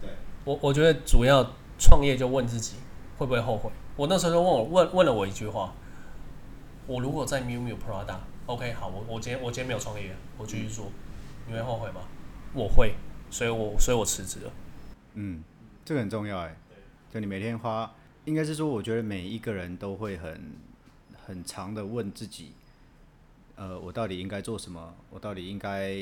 对，我我觉得主要创业就问自己会不会后悔。我那时候就问我问问了我一句话，我如果在 Miu Miu Prada，OK，好，我我今天我今天没有创业，我继续做，你会后悔吗？我会，所以我所以我辞职了。嗯，这个很重要哎。就你每天花，应该是说，我觉得每一个人都会很很长的问自己，呃，我到底应该做什么？我到底应该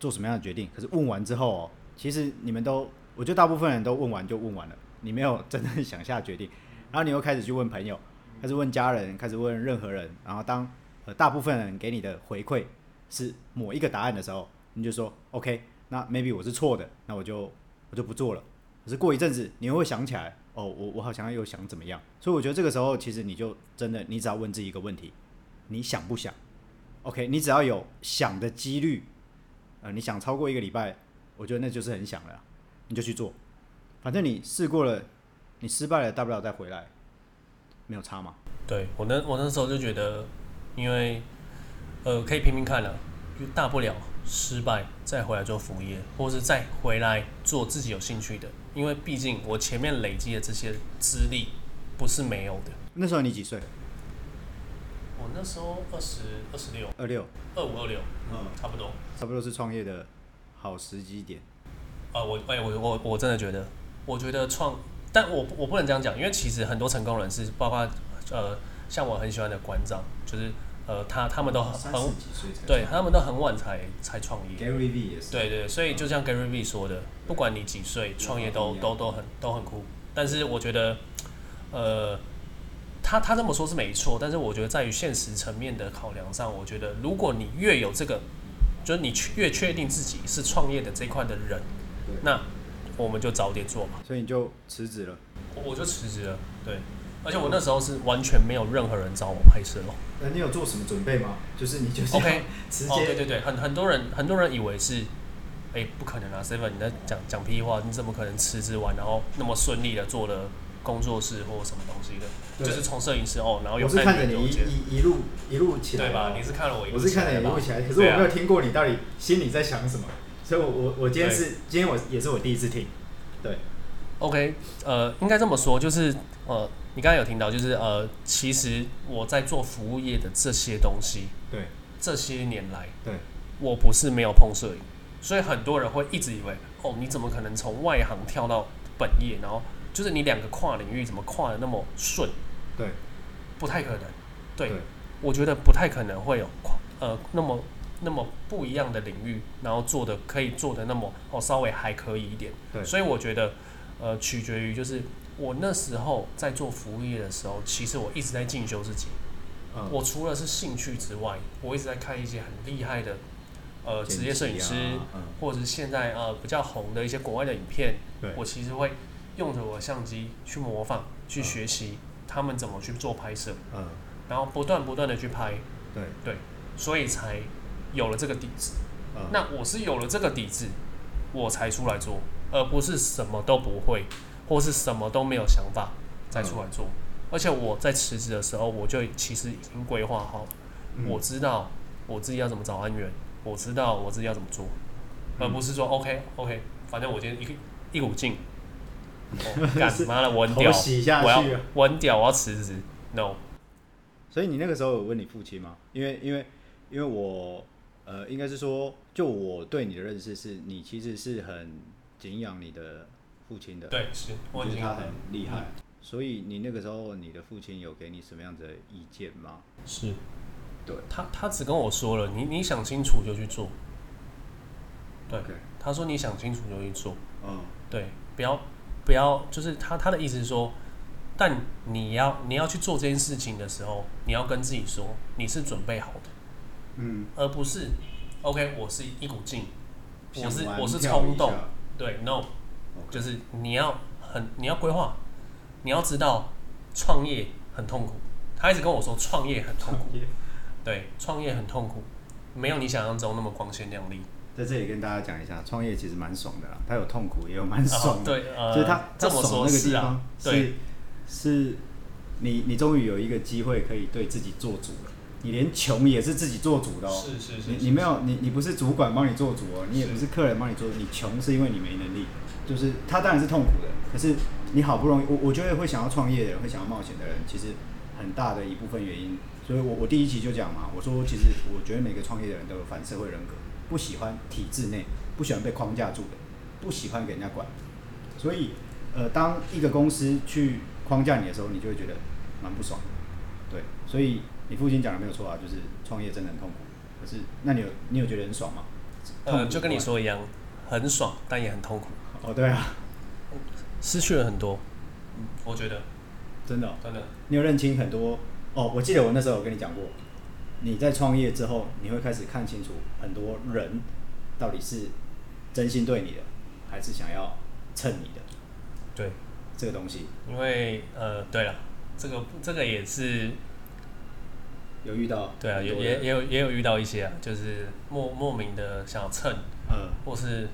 做什么样的决定？可是问完之后哦，其实你们都，我觉得大部分人都问完就问完了，你没有真正想下决定，然后你又开始去问朋友，开始问家人，开始问任何人，然后当呃大部分人给你的回馈是某一个答案的时候，你就说 OK，那 maybe 我是错的，那我就就不做了。可是过一阵子，你又会想起来，哦，我我好像又想怎么样？所以我觉得这个时候，其实你就真的，你只要问自己一个问题：你想不想？OK，你只要有想的几率，呃，你想超过一个礼拜，我觉得那就是很想了，你就去做。反正你试过了，你失败了，大不了再回来，没有差嘛。对，我那我那时候就觉得，因为呃，可以拼拼看了，就大不了失败再回来做服务业，或是再回来做自己有兴趣的。因为毕竟我前面累积的这些资历不是没有的。那时候你几岁？我那时候二十二十六，二六，二五二六，嗯，差不多，差不多是创业的好时机点。啊、呃，我哎、欸，我我我真的觉得，我觉得创，但我我不能这样讲，因为其实很多成功人士，包括呃，像我很喜欢的馆长，就是。呃，他他们都很，对，他们都很晚才才创业。Gary V 也是。对对，所以就像 Gary V 说的，不管你几岁创业都都都很都很酷。但是我觉得，呃，他他这么说是没错，但是我觉得在于现实层面的考量上，我觉得如果你越有这个，就是你越确定自己是创业的这块的人，那我们就早点做嘛。所以你就辞职了？我就辞职了，对。而且我那时候是完全没有任何人找我拍摄哦。那你有做什么准备吗？就是你就是 OK，*laughs* 直接哦，对对对，很很多人很多人以为是，哎、欸，不可能啊，Seven 你在讲讲屁话，你怎么可能辞职完然后那么顺利的做了工作室或什么东西的？就是从摄影师哦，然后有我是看着你一一一路一路起来，对吧？你是看了我一路，我是看着你一路起来，可是我没有听过你到底心里在想什么，所以我我我今天是今天我也是我第一次听，对，OK，呃，应该这么说，就是呃。你刚才有听到，就是呃，其实我在做服务业的这些东西，对，这些年来，对，我不是没有碰摄影，所以很多人会一直以为，哦，你怎么可能从外行跳到本业，然后就是你两个跨领域怎么跨的那么顺？对，不太可能，对，对。我觉得不太可能会有跨呃那么那么不一样的领域，然后做的可以做的那么哦稍微还可以一点，对，所以我觉得呃取决于就是。我那时候在做服务业的时候，其实我一直在进修自己。嗯、我除了是兴趣之外，我一直在看一些很厉害的呃职业摄影师，啊嗯、或者是现在呃比较红的一些国外的影片。对我其实会用着我的相机去模仿、去学习他们怎么去做拍摄。嗯、然后不断不断的去拍。对对，所以才有了这个底子。嗯、那我是有了这个底子，我才出来做，而不是什么都不会。或是什么都没有想法再出来做，嗯、而且我在辞职的时候，我就其实已经规划好，嗯、我知道我自己要怎么找安源，我知道我自己要怎么做，嗯、而不是说 OK OK，反正我今天一一股劲，*laughs* 干妈的我很屌，我要我很屌，我要辞职，No。所以你那个时候有问你父亲吗？因为因为因为我呃，应该是说，就我对你的认识是你其实是很敬仰你的。父亲的对是，我觉得他很厉害，嗯、所以你那个时候你的父亲有给你什么样的意见吗？是，对他他只跟我说了，你你想清楚就去做。对.他说你想清楚就去做。嗯，对，不要不要，就是他他的意思是说，但你要你要去做这件事情的时候，你要跟自己说你是准备好的，嗯，而不是 OK，我是一股劲，我是我是冲动，对，No。就是你要很你要规划，你要知道创业很痛苦。他一直跟我说创业很痛苦，对，创业很痛苦，没有你想象中那么光鲜亮丽。在这里跟大家讲一下，创业其实蛮爽的啦，它有痛苦，也有蛮爽的。哦、对，呃，就是他这么说，是啊，对，是你你终于有一个机会可以对自己做主了。你连穷也是自己做主的哦，是是是，你你没有你你不是主管帮你做主哦，你也不是客人帮你做主，你穷是因为你没能力。就是他当然是痛苦的，可是你好不容易，我我觉得会想要创业的人，会想要冒险的人，其实很大的一部分原因，所以我我第一期就讲嘛，我说其实我觉得每个创业的人都有反社会人格，不喜欢体制内，不喜欢被框架住的，不喜欢给人家管，所以呃，当一个公司去框架你的时候，你就会觉得蛮不爽，对，所以你父亲讲的没有错啊，就是创业真的很痛苦，可是那你有你有觉得很爽吗？呃，就跟你说一样，很爽，但也很痛苦。哦，对啊，*laughs* 失去了很多。嗯，我觉得真的、哦、真的，你有认清很多哦。我记得我那时候有跟你讲过，你在创业之后，你会开始看清楚很多人到底是真心对你的，还是想要蹭你的。对，这个东西，因为呃，对了，这个这个也是有遇到，对啊，也也也有也有遇到一些啊，就是莫莫名的想要蹭，嗯，或是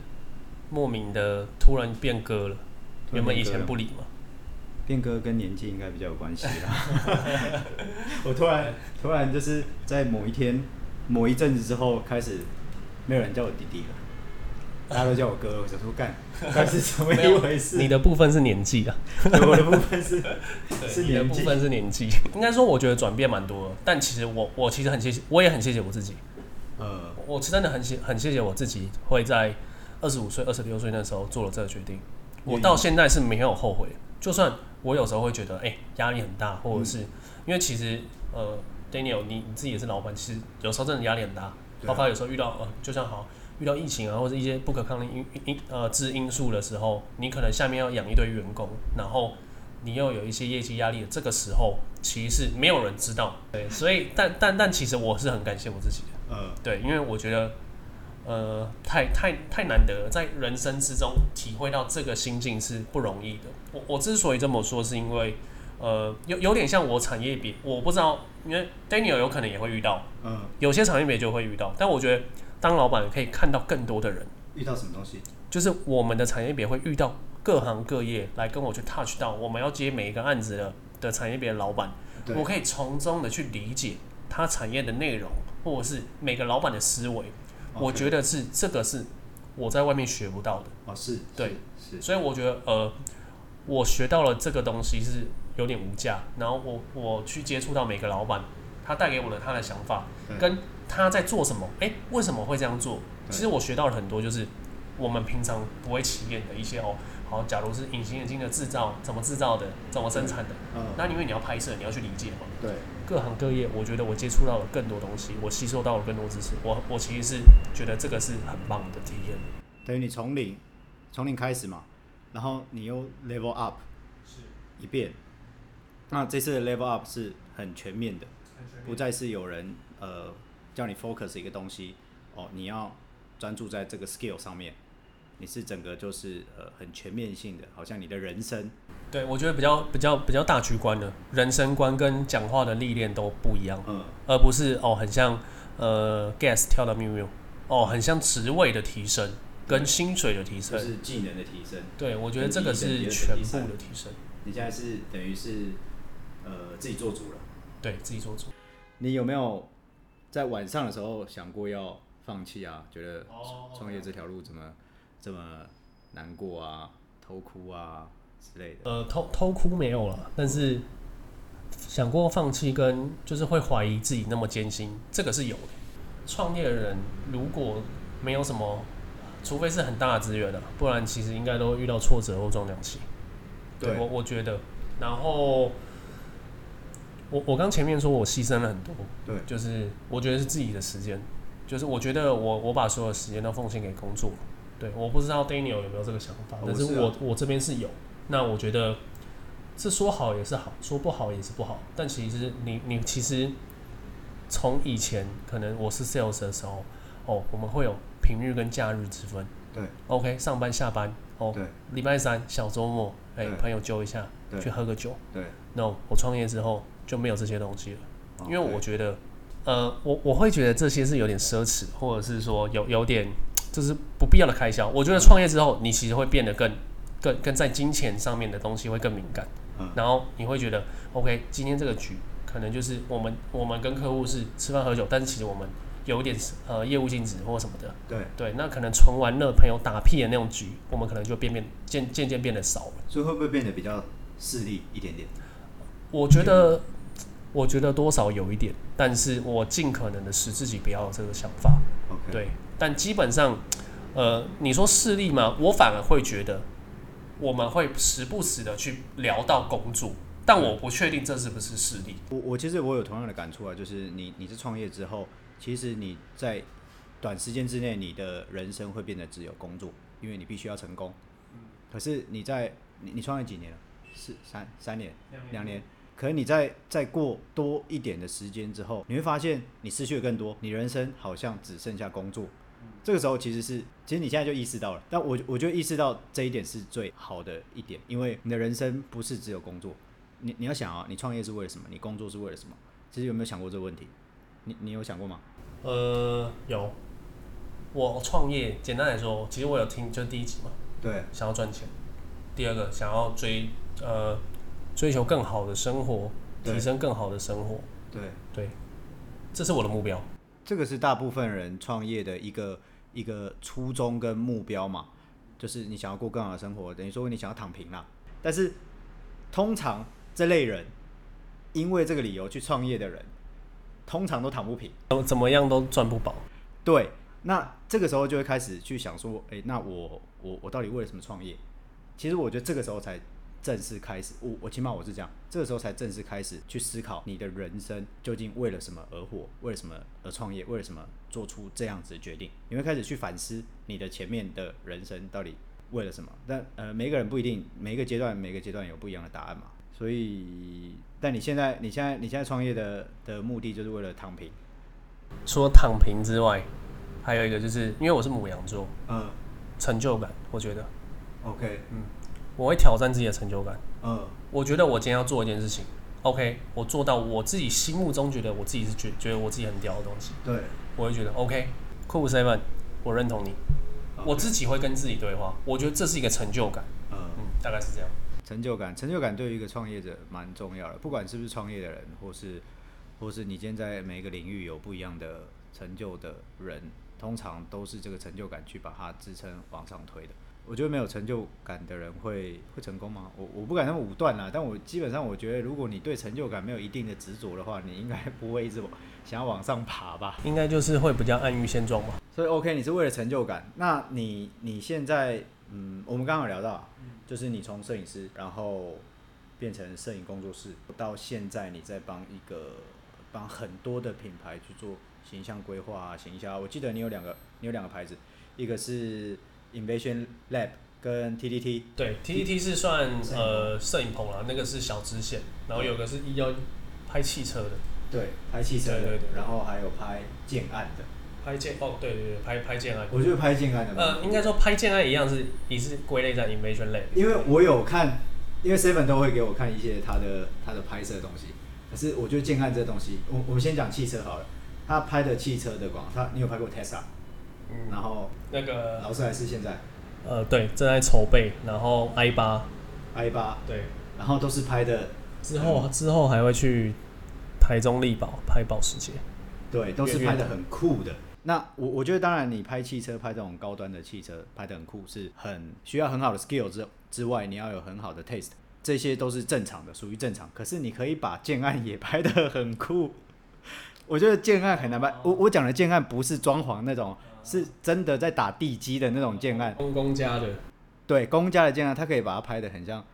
莫名的突然变哥了，原本以前不理嘛。变哥跟年纪应该比较有关系啦。*laughs* *laughs* 我突然突然就是在某一天、某一阵子之后，开始没有人叫我弟弟了，大家都叫我哥。我想说干，*laughs* 但是怎么一回事？你的部分是年纪啊，*laughs* 我的部分是 *laughs* 是你的部分是年纪。应该说，我觉得转变蛮多的，但其实我我其实很谢谢，我也很谢谢我自己。呃，我是真的很谢很谢谢我自己，会在二十五岁、二十六岁那时候做了这个决定。我到现在是没有后悔，就算。我有时候会觉得，哎、欸，压力很大，或者是、嗯、因为其实，呃，Daniel，你你自己也是老板，其实有时候真的压力很大，包括有时候遇到，呃，就像好遇到疫情啊，或者一些不可抗力因因呃之因素的时候，你可能下面要养一堆员工，然后你又有一些业绩压力的，这个时候其实是没有人知道，对，所以但但但其实我是很感谢我自己的，嗯，对，因为我觉得。呃，太太太难得了，在人生之中体会到这个心境是不容易的。我我之所以这么说，是因为呃，有有点像我产业别，我不知道，因为 Daniel 有可能也会遇到，嗯，有些产业别就会遇到。但我觉得当老板可以看到更多的人，遇到什么东西？就是我们的产业别会遇到各行各业来跟我去 touch 到，我们要接每一个案子的的产业别的老板，我可以从中的去理解他产业的内容，或者是每个老板的思维。我觉得是这个是我在外面学不到的。哦，是，对，是，所以我觉得呃，我学到了这个东西是有点无价。然后我我去接触到每个老板，他带给我的他的想法，跟他在做什么，哎、欸，为什么会这样做？其实我学到了很多，就是我们平常不会起眼的一些哦。好，假如是隐形眼镜的制造，怎么制造的，怎么生产的，嗯，那因为你要拍摄，你要去理解嘛，对。各行各业，我觉得我接触到了更多东西，我吸收到了更多知识。我我其实是觉得这个是很棒的体验。等于你从零从零开始嘛，然后你又 level up 是一遍。那这次的 level up 是很全面的，不再是有人呃叫你 focus 一个东西哦，你要专注在这个 skill 上面。你是整个就是呃很全面性的，好像你的人生。对，我觉得比较比较比较大局观的人生观跟讲话的历练都不一样，嗯，而不是哦很像呃 gas 跳到 miu miu 哦很像职位的提升跟薪水的提升，就是技能的提升。对，我觉得这个是全部的提升。你现在是等于是呃自己做主了，对自己做主。你有没有在晚上的时候想过要放弃啊？觉得创业这条路怎么这么难过啊？偷哭啊？之类的，呃，偷偷哭没有了，但是想过放弃跟就是会怀疑自己那么艰辛，这个是有的。创业的人如果没有什么，除非是很大的资源的，不然其实应该都会遇到挫折或撞墙期。对，我我觉得，然后我我刚前面说我牺牲了很多，对，就是我觉得是自己的时间，就是我觉得我我把所有时间都奉献给工作。对，我不知道 Daniel 有没有这个想法，但是我我这边是有。那我觉得，是说好也是好，说不好也是不好。但其实你你其实从以前可能我是 sales 的时候，哦，我们会有平日跟假日之分。对，OK，上班下班，哦，对，礼拜三小周末，哎、欸，朋友揪一下，去喝个酒。对，No，我创业之后就没有这些东西了，因为我觉得，呃，我我会觉得这些是有点奢侈，或者是说有有点就是不必要的开销。我觉得创业之后，你其实会变得更。更更在金钱上面的东西会更敏感，嗯，然后你会觉得，OK，今天这个局可能就是我们我们跟客户是吃饭喝酒，但是其实我们有一点呃业务性质或什么的，对对，那可能纯玩乐朋友打屁的那种局，我们可能就变变渐渐渐变得少了，所以会不会变得比较势利一点点？我觉得我觉得多少有一点，但是我尽可能的使自己不要有这个想法对，但基本上呃你说势力吗？我反而会觉得。我们会时不时的去聊到工作，但我不确定这是不是势力。我我其实我有同样的感触啊，就是你你是创业之后，其实你在短时间之内你的人生会变得只有工作，因为你必须要成功。可是你在你你创业几年了？四三三年两年。可能你在再过多一点的时间之后，你会发现你失去的更多，你人生好像只剩下工作。这个时候其实是，其实你现在就意识到了。但我我觉得意识到这一点是最好的一点，因为你的人生不是只有工作。你你要想啊，你创业是为了什么？你工作是为了什么？其实有没有想过这个问题？你你有想过吗？呃，有。我创业，简单来说，其实我有听，就是第一集嘛。对。想要赚钱。第二个，想要追呃追求更好的生活，提升更好的生活。对。对。这是我的目标。这个是大部分人创业的一个一个初衷跟目标嘛，就是你想要过更好的生活，等于说你想要躺平啦。但是通常这类人因为这个理由去创业的人，通常都躺不平，怎么样都赚不饱。对。那这个时候就会开始去想说，诶，那我我我到底为了什么创业？其实我觉得这个时候才正式开始，我我起码我是这样，这个时候才正式开始去思考你的人生究竟为了什么而活，为了什么而创业，为了什么做出这样子的决定？你会开始去反思你的前面的人生到底为了什么？但呃，每一个人不一定，每一个阶段每个阶段有不一样的答案嘛。所以，但你现在你现在你现在创业的的目的就是为了躺平？除了躺平之外。还有一个就是，因为我是母羊座，嗯，成就感，我觉得，OK，嗯，我会挑战自己的成就感，嗯，我觉得我今天要做一件事情，OK，我做到我自己心目中觉得我自己是觉觉得我自己很屌的东西，对，我会觉得 OK，Cool Seven，我认同你。我自己会跟自己对话，我觉得这是一个成就感，嗯。嗯，大概是这样，成就感，成就感对于一个创业者蛮重要的，不管是不是创业的人，或是或是你今天在每一个领域有不一样的成就的人。通常都是这个成就感去把它支撑往上推的。我觉得没有成就感的人会会成功吗？我我不敢那么武断啦，但我基本上我觉得，如果你对成就感没有一定的执着的话，你应该不会一直想要往上爬吧？应该就是会比较安于现状吧。所以 OK，你是为了成就感。那你你现在嗯，我们刚刚有聊到，就是你从摄影师，然后变成摄影工作室，到现在你在帮一个帮很多的品牌去做。形象规划啊，形象，我记得你有两个，你有两个牌子，一个是 Invasion Lab 跟 TDT。对，TDT 是算呃摄影棚啦，那个是小支线，然后有个是要拍汽车的。对，拍汽车的。对对对。然后还有拍建案的。拍建哦，对对对，拍拍建案。我觉得拍建案的。呃，应该说拍建案一样是也是归类在 Invasion Lab。因为我有看，因为 Seven 都会给我看一些他的他的拍摄的东西，可是我觉得建案这东西，我我们先讲汽车好了。他拍的汽车的广告，他你有拍过 Tesla？嗯，然后那个劳斯莱斯现在，呃，对，正在筹备，然后 i 八，i 八，对，然后都是拍的，之后、嗯、之后还会去台中力宝拍保时捷，对，都是拍的很酷的。那我我觉得，当然你拍汽车，拍这种高端的汽车，拍的很酷，是很需要很好的 skill 之之外，你要有很好的 taste，这些都是正常的，属于正常。可是你可以把建案也拍的很酷。我觉得建案很难拍，我我讲的建案不是装潢那种，是真的在打地基的那种建案。公公家的，对，公家的建案，他可以把它拍的很像，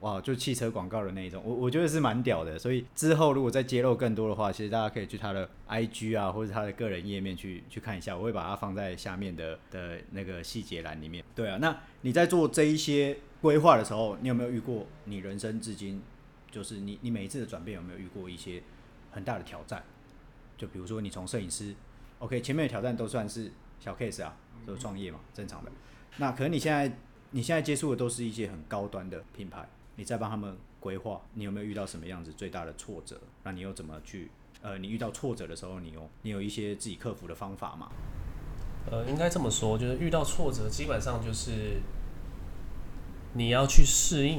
哇，就汽车广告的那一种。我我觉得是蛮屌的。所以之后如果再揭露更多的话，其实大家可以去他的 IG 啊，或者他的个人页面去去看一下。我会把它放在下面的的那个细节栏里面。对啊，那你在做这一些规划的时候，你有没有遇过你人生至今，就是你你每一次的转变有没有遇过一些很大的挑战？就比如说，你从摄影师，OK，前面的挑战都算是小 case 啊，就创业嘛，正常的。那可能你现在你现在接触的都是一些很高端的品牌，你在帮他们规划，你有没有遇到什么样子最大的挫折？那你又怎么去？呃，你遇到挫折的时候，你有你有一些自己克服的方法吗？呃，应该这么说，就是遇到挫折，基本上就是你要去适应，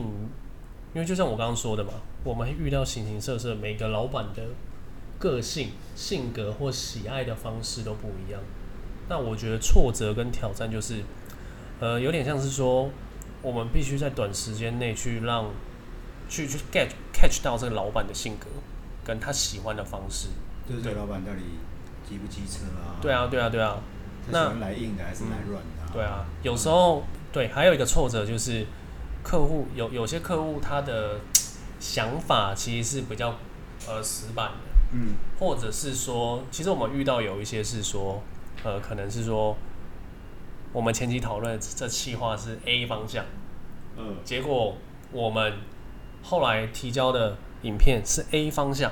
因为就像我刚刚说的嘛，我们遇到形形色色，每个老板的。个性、性格或喜爱的方式都不一样。那我觉得挫折跟挑战就是，呃，有点像是说，我们必须在短时间内去让，去去 get catch 到这个老板的性格跟他喜欢的方式。就是这个老板到底机不机车啊？对啊，对啊，对啊。那来硬的还是来软的、啊嗯？对啊，有时候对，还有一个挫折就是，客户有有些客户他的想法其实是比较呃死板的。嗯，或者是说，其实我们遇到有一些是说，呃，可能是说我们前期讨论这企划是 A 方向，嗯，结果我们后来提交的影片是 A 方向，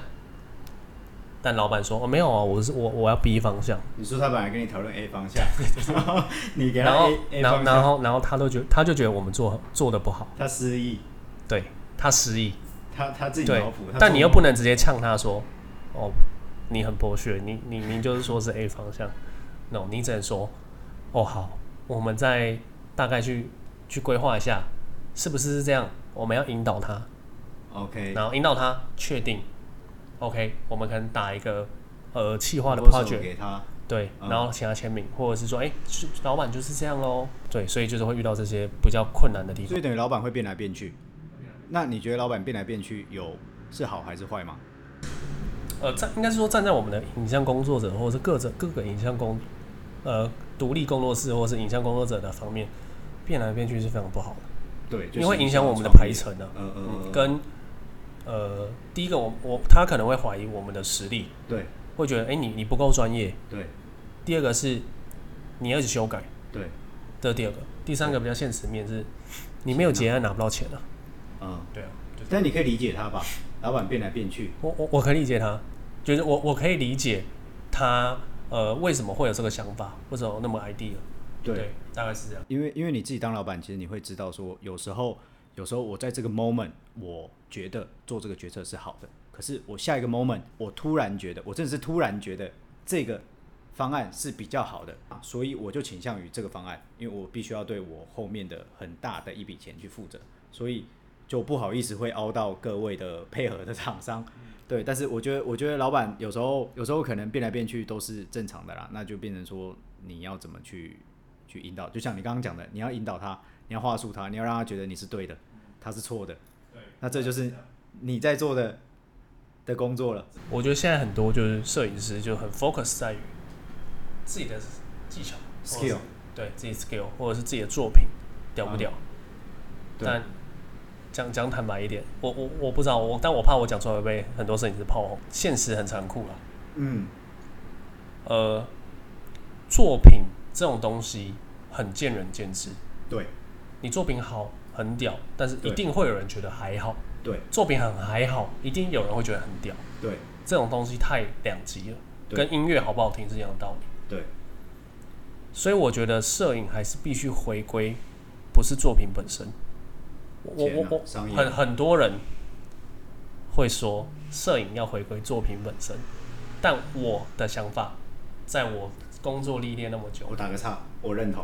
但老板说哦没有啊，我是我我要 B 方向。你说他本来跟你讨论 A 方向，*laughs* 然后你给他 A, 然后 A 然后方向。然后然后他都觉得他就觉得我们做做的不好，他失忆，对他失忆，他他自己对脑补，他，但你又不能直接呛他说哦，你很博学，你你你就是说是 A 方向，no，你只能说哦好，我们再大概去去规划一下，是不是是这样？我们要引导他，OK，然后引导他确定，OK，我们可能打一个呃企划的 project 给他，对，嗯然后请他签名，或者是说，哎、是老板就是这样喽。对，所以就是会遇到这些比较困难的地方。所以等于老板会变来变去。那你觉得老板变来变去有是好还是坏吗？呃，站应该是说站在我们的影像工作者，或者是各种各个影像工呃独立工作室，或者是影像工作者的方面，变来变去是非常不好的，对，因为会影响我们的排程啊。嗯嗯嗯，跟呃，第一个我我他可能会怀疑我们的实力，对会觉得哎、诶你你不够专业。对第二个是你要一直修改，对，这是第二个。第三个比较现实面是，你没有结案拿不到钱啊。嗯，对啊，但你可以理解他吧？老板变来变去，我我我可以理解他，就是我我可以理解他呃为什么会有这个想法，为什么那么 idea，对大概是这样。因为因为你自己当老板，其实你会知道说，有时候有时候我在这个 moment，我觉得做这个决策是好的，可是我下一个 moment，我突然觉得，我真的是突然觉得这个方案是比较好的，所以我就倾向于这个方案，因为我必须要对我后面的很大的一笔钱去负责，所以就不好意思会凹到各位的配合的厂商。对，但是我觉得，我觉得老板有时候有时候可能变来变去都是正常的啦，那就变成说你要怎么去去引导，就像你刚刚讲的，你要引导他，你要话术他，你要让他觉得你是对的，他是错的，那这就是你在做的的工作了。我觉得现在很多就是摄影师就很 focus 在于自己的技巧 Skill 对自己 skill 或者是自己的作品屌不屌，对但讲讲坦白一点，我我我不知道我，但我怕我讲出来会被很多摄影师炮轰。现实很残酷啦，嗯，呃，作品这种东西很见仁见智。对你作品好很屌，但是一定会有人觉得还好。对作品很还好，一定有人会觉得很屌。对这种东西太两极了，跟音乐好不好听是一样的道理。对，所以我觉得摄影还是必须回归，不是作品本身。我我我很很多人会说摄影要回归作品本身，但我的想法，在我工作历练那么久我，打个岔，我认同。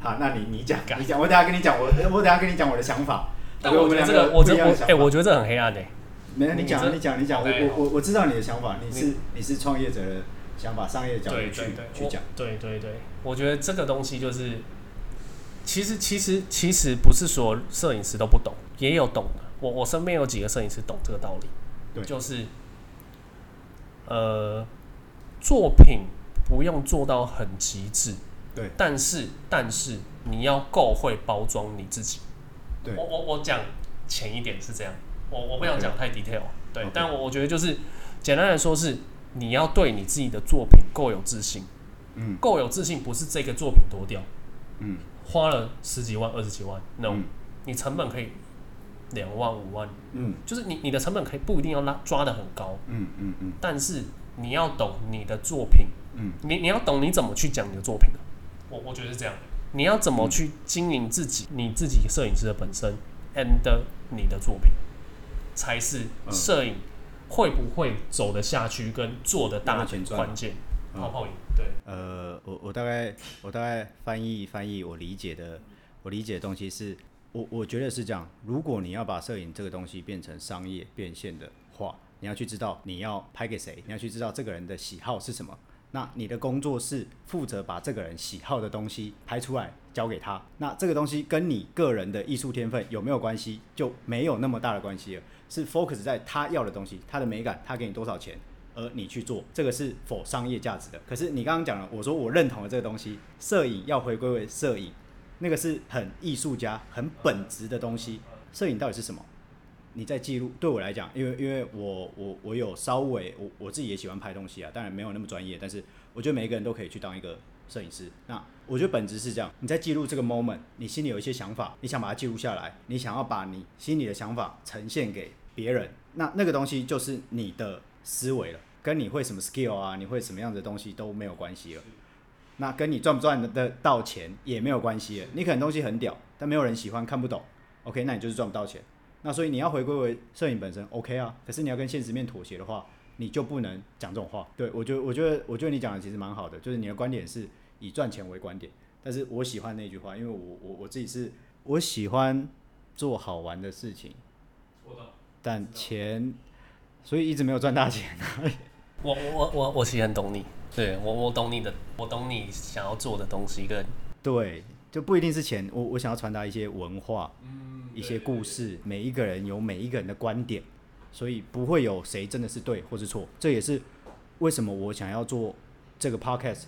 好，那你你讲，你讲，我等下跟你讲，我我等下跟你讲我的想法。但我觉得这个我我这我哎、我觉觉得这很黑暗哎、没有，你讲，你讲，你讲，OK，我我我知道你的想法，你是你你是创业者的想法，商业角度去去讲。对对对，我觉得这个东西就是，其实其实其实不是说摄影师都不懂，也有懂的。我我身边有几个摄影师懂这个道理，对。就是，呃，作品不用做到很极致，对。但是但是你要够会包装你自己。对。我我我讲浅一点是这样，我我不想讲太 detail，对但我我觉得就是简单来说是你要对你自己的作品够有自信，嗯。够有自信不是这个作品多屌，嗯花了十几万二十几万，no，、嗯。你成本可以两万五万，嗯。就是你你的成本可以不一定要拉抓的很高，嗯嗯嗯。但是你要懂你的作品，嗯。你你要懂你怎么去讲你的作品啊，我我觉得是这样，你要怎么去经营自己，你自己摄影师的本身，and 你的作品，才是嗯。摄影会不会走得下去跟做得大的关键。嗯泡泡影，对，呃，我我大概我大概翻译翻译我理解的我理解的东西是，我我觉得是这样。如果你要把摄影这个东西变成商业变现的话，你要去知道你要拍给谁，你要去知道这个人的喜好是什么。那你的工作是负责把这个人喜好的东西拍出来交给他。那这个东西跟你个人的艺术天分有没有关系，就没有那么大的关系了。是 focus 在他要的东西，他的美感，他给你多少钱。而你去做这个是否商业价值的？可是你刚刚讲了，我说我认同了这个东西，摄影要回归为摄影，那个是很艺术家、很本质的东西。摄影到底是什么？你在记录，对我来讲，因为因为我我我有稍微我我自己也喜欢拍东西啊，当然没有那么专业，但是我觉得每一个人都可以去当一个摄影师。那我觉得本质是这样，你在记录这个 moment，你心里有一些想法，你想把它记录下来，你想要把你心里的想法呈现给别人，那那个东西就是你的思维了，跟你会什么 skill 啊，你会什么样的东西都没有关系了。那跟你赚不赚得到钱也没有关系了。你可能东西很屌，但没有人喜欢，看不懂。OK，那你就是赚不到钱。那所以你要回归为摄影本身，OK 啊。可是你要跟现实面妥协的话，你就不能讲这种话。对，我觉得，我觉得，我觉得你讲的其实蛮好的，就是你的观点是以赚钱为观点。但是我喜欢那句话，因为我我我自己是我喜欢做好玩的事情，但钱，所以一直没有赚大钱。我我我我其实很懂你。对我，我懂你的，我懂你想要做的东西跟对，就不一定是钱。我我想要传达一些文化，嗯，一些故事。每一个人有每一个人的观点，所以不会有谁真的是对或是错。这也是为什么我想要做这个 podcast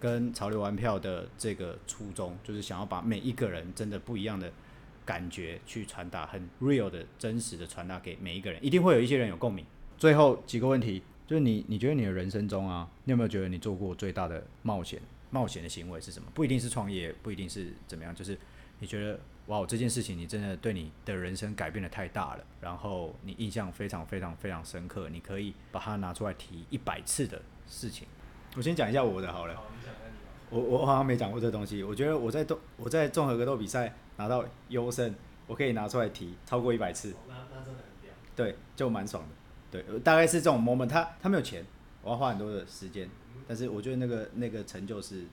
跟潮流玩票的这个初衷，就是想要把每一个人真的不一样的感觉去传达，很 real 的真实的传达给每一个人。一定会有一些人有共鸣。最后几个问题。就是你，你觉得你的人生中啊，你有没有觉得你做过最大的冒险？冒险的行为是什么？不一定是创业，不一定是怎么样，就是你觉得哇，这件事情你真的对你的人生改变的太大了，然后你印象非常非常非常深刻，你可以把它拿出来提一百次的事情。我先讲一下我的好了。我我好像没讲过这东西。我觉得我在综我在综合格斗比赛拿到优胜，我可以拿出来提超过一百次。那那真的很屌。对，就蛮爽的。对，大概是这种 moment，他他没有钱，我要花很多的时间，但是我觉得那个那个成就是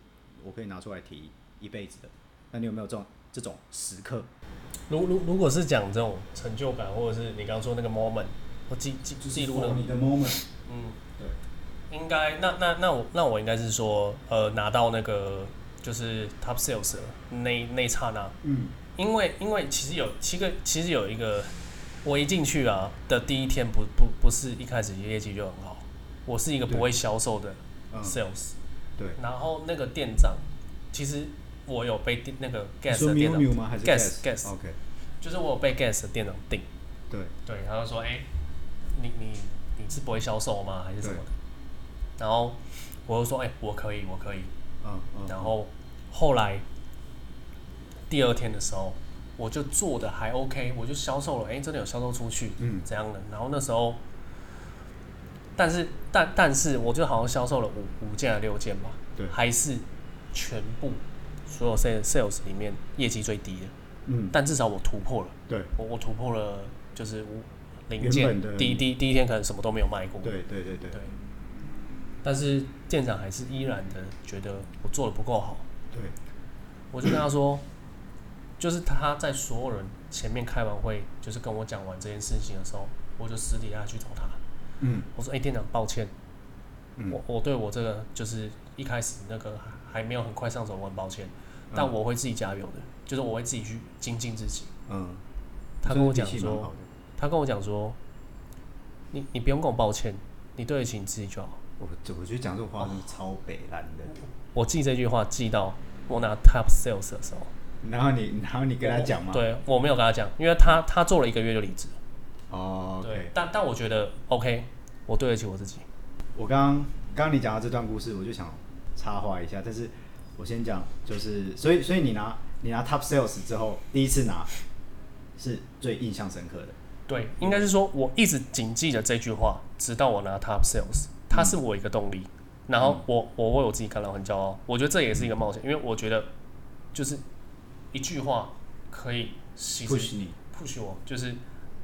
我可以拿出来提一辈子的。那你有没有这种这种时刻？如如如果是讲这种成就感，或者是你刚刚说那个 moment，我记记记录了你的 moment，嗯，对，应该那那那我那我应该是说，呃，拿到那个就是 top sales 那那刹那，嗯，因为因为其实有七个，其实有一个。我一进去啊的第一天不不不是一开始业绩就很好，我是一个不会销售的 sales，对，然后那个店长，其实我有被那个 gas 的店长，gas gas，OK，就是我有被 gas 的店长定，对。对，他就说，哎，你你你是不会销售吗？还是什么的？然后我就说，哎，我可以，我可以，嗯嗯，然后后来第二天的时候。我就做的还 OK，我就销售了，哎、欸，真的有销售出去，嗯，这样的。然后那时候，但是但但是，我就好像销售了五五件还六件吧，对，还是全部所有 sales sales 里面业绩最低的，嗯，但至少我突破了，对，我我突破了，就是五零件，第一第一第一天可能什么都没有卖过，对对对对，对，但是店长还是依然的觉得我做的不够好，对，我就跟他说。就是他在所有人前面开完会，就是跟我讲完这件事情的时候，我就私底下去找他。嗯，我说：“哎、欸，店长，抱歉，嗯、我我对我这个就是一开始那个还没有很快上手，我很抱歉。但我会自己加油的，就是我会自己去精进自己。”嗯，他跟我讲说，他跟我讲说，你你不用跟我抱歉，你对得起你自己就好。我我觉得讲这种话是超北烂的。我记这句话记到我拿 top sales 的时候。然后你，然后你跟他讲吗？对，我没有跟他讲，因为他他做了一个月就离职。哦、oh, 对，但但我觉得 OK，我对得起我自己。我刚刚刚刚你讲到这段故事，我就想插话一下，但是我先讲，就是所以所以你拿你拿 Top Sales 之后，第一次拿是最印象深刻的。对，应该是说我一直谨记着这句话，直到我拿 Top Sales，它是我一个动力。嗯、然后我我为我自己感到很骄傲，我觉得这也是一个冒险，因为我觉得就是。一句话可以 push 你，push 我，就是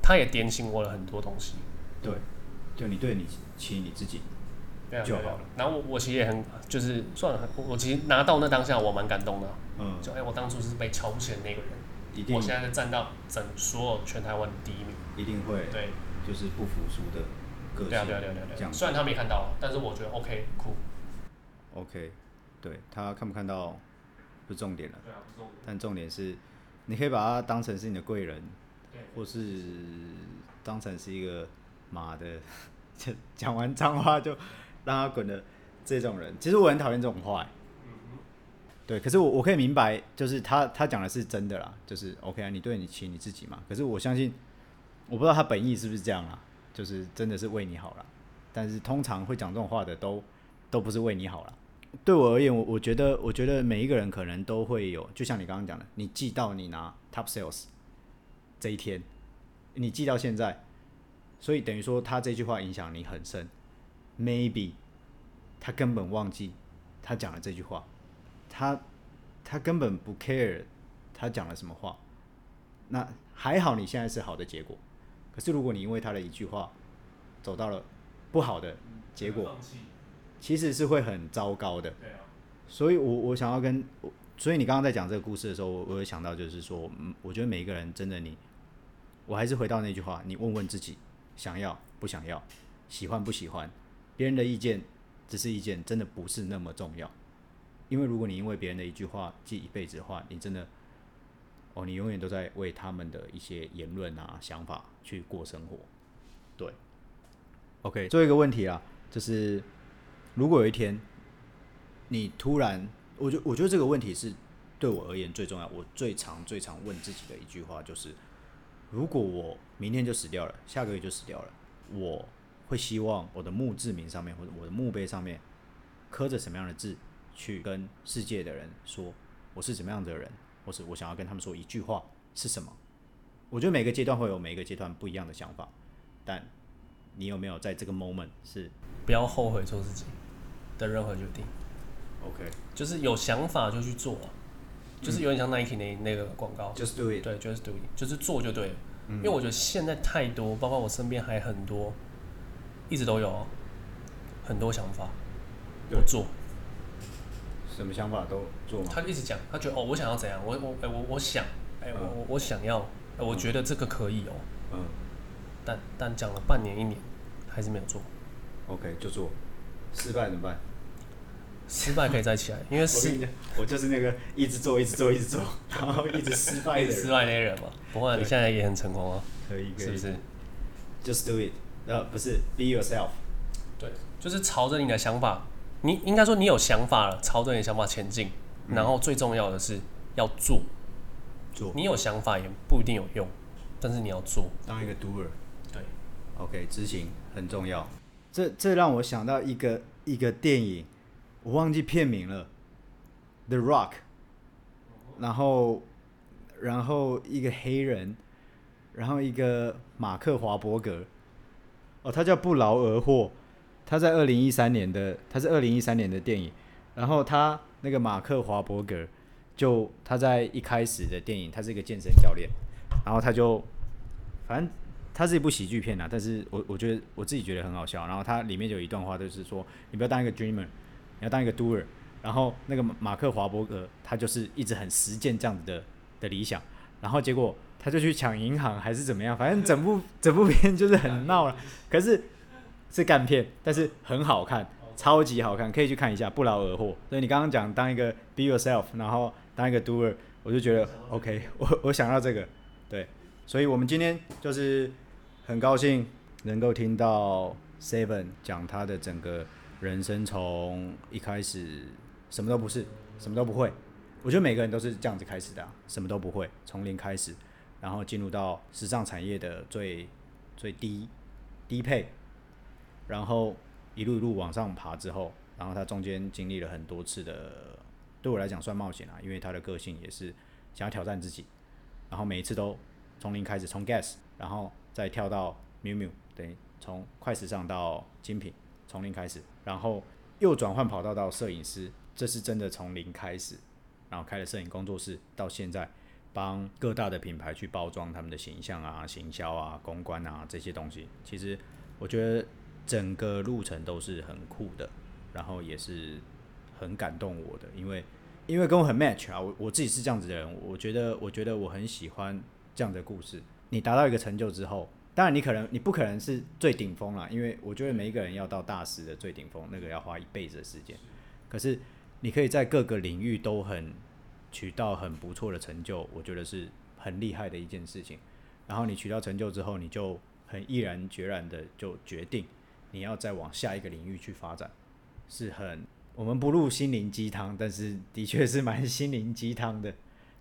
他也点醒我了很多东西。对，就你对你其实你自己就好了。然后我我其实也很，就是算了，我其实拿到那当下我蛮感动的。嗯，就哎、欸，我当初是被瞧不起的那个人，一定，我现在是站到整所有全台湾第一名，一定会。对，就是不服输的个性。对啊，对啊，对啊，对啊。虽然他没看到，但是我觉得 OK，酷。OK，对他看不看到？不重点了，对啊，不重点。但重点是，你可以把他当成是你的贵人，或是当成是一个妈的，*laughs* 讲完脏话就让他滚的这种人。其实我很讨厌这种话，对，可是我我可以明白，就是他他讲的是真的啦，就是 OK 啊，你对你起你自己嘛。可是我相信，我不知道他本意是不是这样啊，就是真的是为你好啦。但是通常会讲这种话的都都不是为你好啦。对我而言，我我觉得，我觉得每一个人可能都会有，就像你刚刚讲的，你记到你拿 top sales 这一天，你记到现在，所以等于说他这句话影响你很深。Maybe 他根本忘记他讲了这句话，他他根本不 care 他讲了什么话。那还好，你现在是好的结果。可是如果你因为他的一句话走到了不好的结果，其实是会很糟糕的。所以我我想要跟，所以你刚刚在讲这个故事的时候，我我有想到就是说，嗯，我觉得每一个人真的你，我还是回到那句话，你问问自己，想要不想要，喜欢不喜欢，别人的意见只是意见，真的不是那么重要。因为如果你因为别人的一句话记一辈子的话，你真的。哦，你永远都在为他们的一些言论啊、想法去过生活，对。OK，最后一个问题啊，就是如果有一天你突然，我觉我觉得这个问题是对我而言最重要，我最常最常问自己的一句话就是：如果我明天就死掉了，下个月就死掉了，我会希望我的墓志铭上面或者我的墓碑上面刻着什么样的字，去跟世界的人说我是怎么样的人。或是我想要跟他们说一句话是什么？我觉得每个阶段会有每个阶段不一样的想法，但你有没有在这个 moment 是不要后悔做自己的任何决定？OK，就是有想法就去做，就是有点像 Nike 那那个广告，Just do it，对，Just do it，就是做就对了。因为我觉得现在太多，包括我身边还很多，一直都有很多想法，有做。什么想法都做吗？他一直讲，他觉得哦，我想要怎样？我我哎，我我想，哎，我我我想要，我觉得这个可以哦。嗯。但但讲了半年一年，还是没有做。OK，就做。失败怎么办？失败可以再起来，因为 *laughs* 失我就是那个一直做，一直做，一直做，*laughs* 然后一直失败的失败那些人嘛。不过你现在也很成功啊，可以，是不是？Just do it。呃，不是，Be yourself。对，就是朝着你的想法。你应该说你有想法了，朝着你的想法前进，嗯，然后最重要的是要做。做。你有想法也不一定有用，但是你要做。当一个 doer。对。OK，执行很重要。这这让我想到一个一个电影，我忘记片名了，《The Rock》。然后然后一个黑人，然后一个马克华伯格。哦，他叫不劳而获。他在二零一三年的，他是二零一三年的电影，然后他那个马克华伯格，就他在一开始的电影，他是一个健身教练，然后他就，反正他是一部喜剧片呐，但是我我觉得我自己觉得很好笑，然后他里面就有一段话就是说，你不要当一个 dreamer，你要当一个 doer，然后那个马克华伯格他就是一直很实践这样子的的理想，然后结果他就去抢银行还是怎么样，反正整部整部片就是很闹了，可是。是干片，但是很好看，超级好看，可以去看一下，不劳而获。所以你刚刚讲当一个 be yourself，然后当一个 doer，我就觉得 OK，我我想要这个，对。所以我们今天就是很高兴能够听到 Seven 讲他的整个人生，从一开始什么都不是，什么都不会。我觉得每个人都是这样子开始的啊，什么都不会，从零开始，然后进入到时尚产业的最最低低配。然后一路一路往上爬之后，然后他中间经历了很多次的，对我来讲算冒险啊，因为他的个性也是想要挑战自己，然后每一次都从零开始，从 Guess，然后再跳到 Miu Miu，等于从快时尚到精品，从零开始，然后又转换跑道到摄影师，这是真的从零开始，然后开了摄影工作室，到现在帮各大的品牌去包装他们的形象啊、行销啊、公关啊这些东西，其实我觉得。整个路程都是很酷的，然后也是很感动我的，因为因为跟我很 match 啊，我我自己是这样子的人，我觉得我觉得我很喜欢这样的故事。你达到一个成就之后，当然你可能你不可能是最顶峰啦，因为我觉得每一个人要到大师的最顶峰，那个要花一辈子的时间。可是你可以在各个领域都很取到很不错的成就，我觉得是很厉害的一件事情。然后你取到成就之后，你就很毅然决然的就决定。你要再往下一个领域去发展，是很我们不入心灵鸡汤，但是的确是蛮心灵鸡汤的，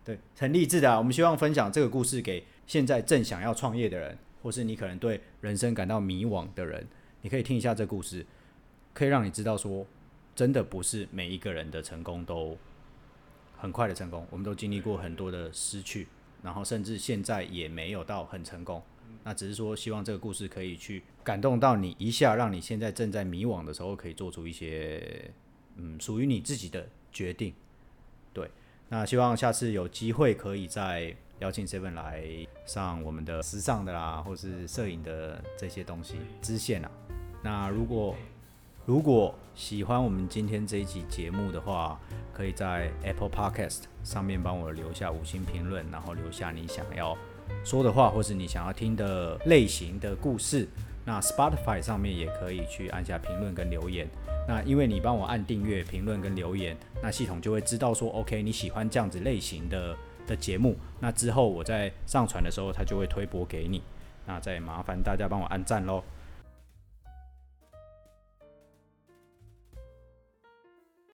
对，很励志的啊。我们希望分享这个故事给现在正想要创业的人，或是你可能对人生感到迷惘的人，你可以听一下这故事，可以让你知道说，真的不是每一个人的成功都很快的成功，我们都经历过很多的失去，然后甚至现在也没有到很成功。那只是说，希望这个故事可以去感动到你一下，让你现在正在迷惘的时候，可以做出一些嗯属于你自己的决定。对，那希望下次有机会可以再邀请 Seven 来上我们的时尚的啦，或是摄影的这些东西支线啊。那如果如果喜欢我们今天这一集节目的话，可以在 Apple Podcast 上面帮我留下五星评论，然后留下你想要说的话，或是你想要听的类型的故事。那 Spotify 上面也可以去按下评论跟留言。那因为你帮我按订阅、评论跟留言，那系统就会知道说，OK，你喜欢这样子类型的的节目。那之后我在上传的时候，它就会推播给你。那再麻烦大家帮我按赞喽。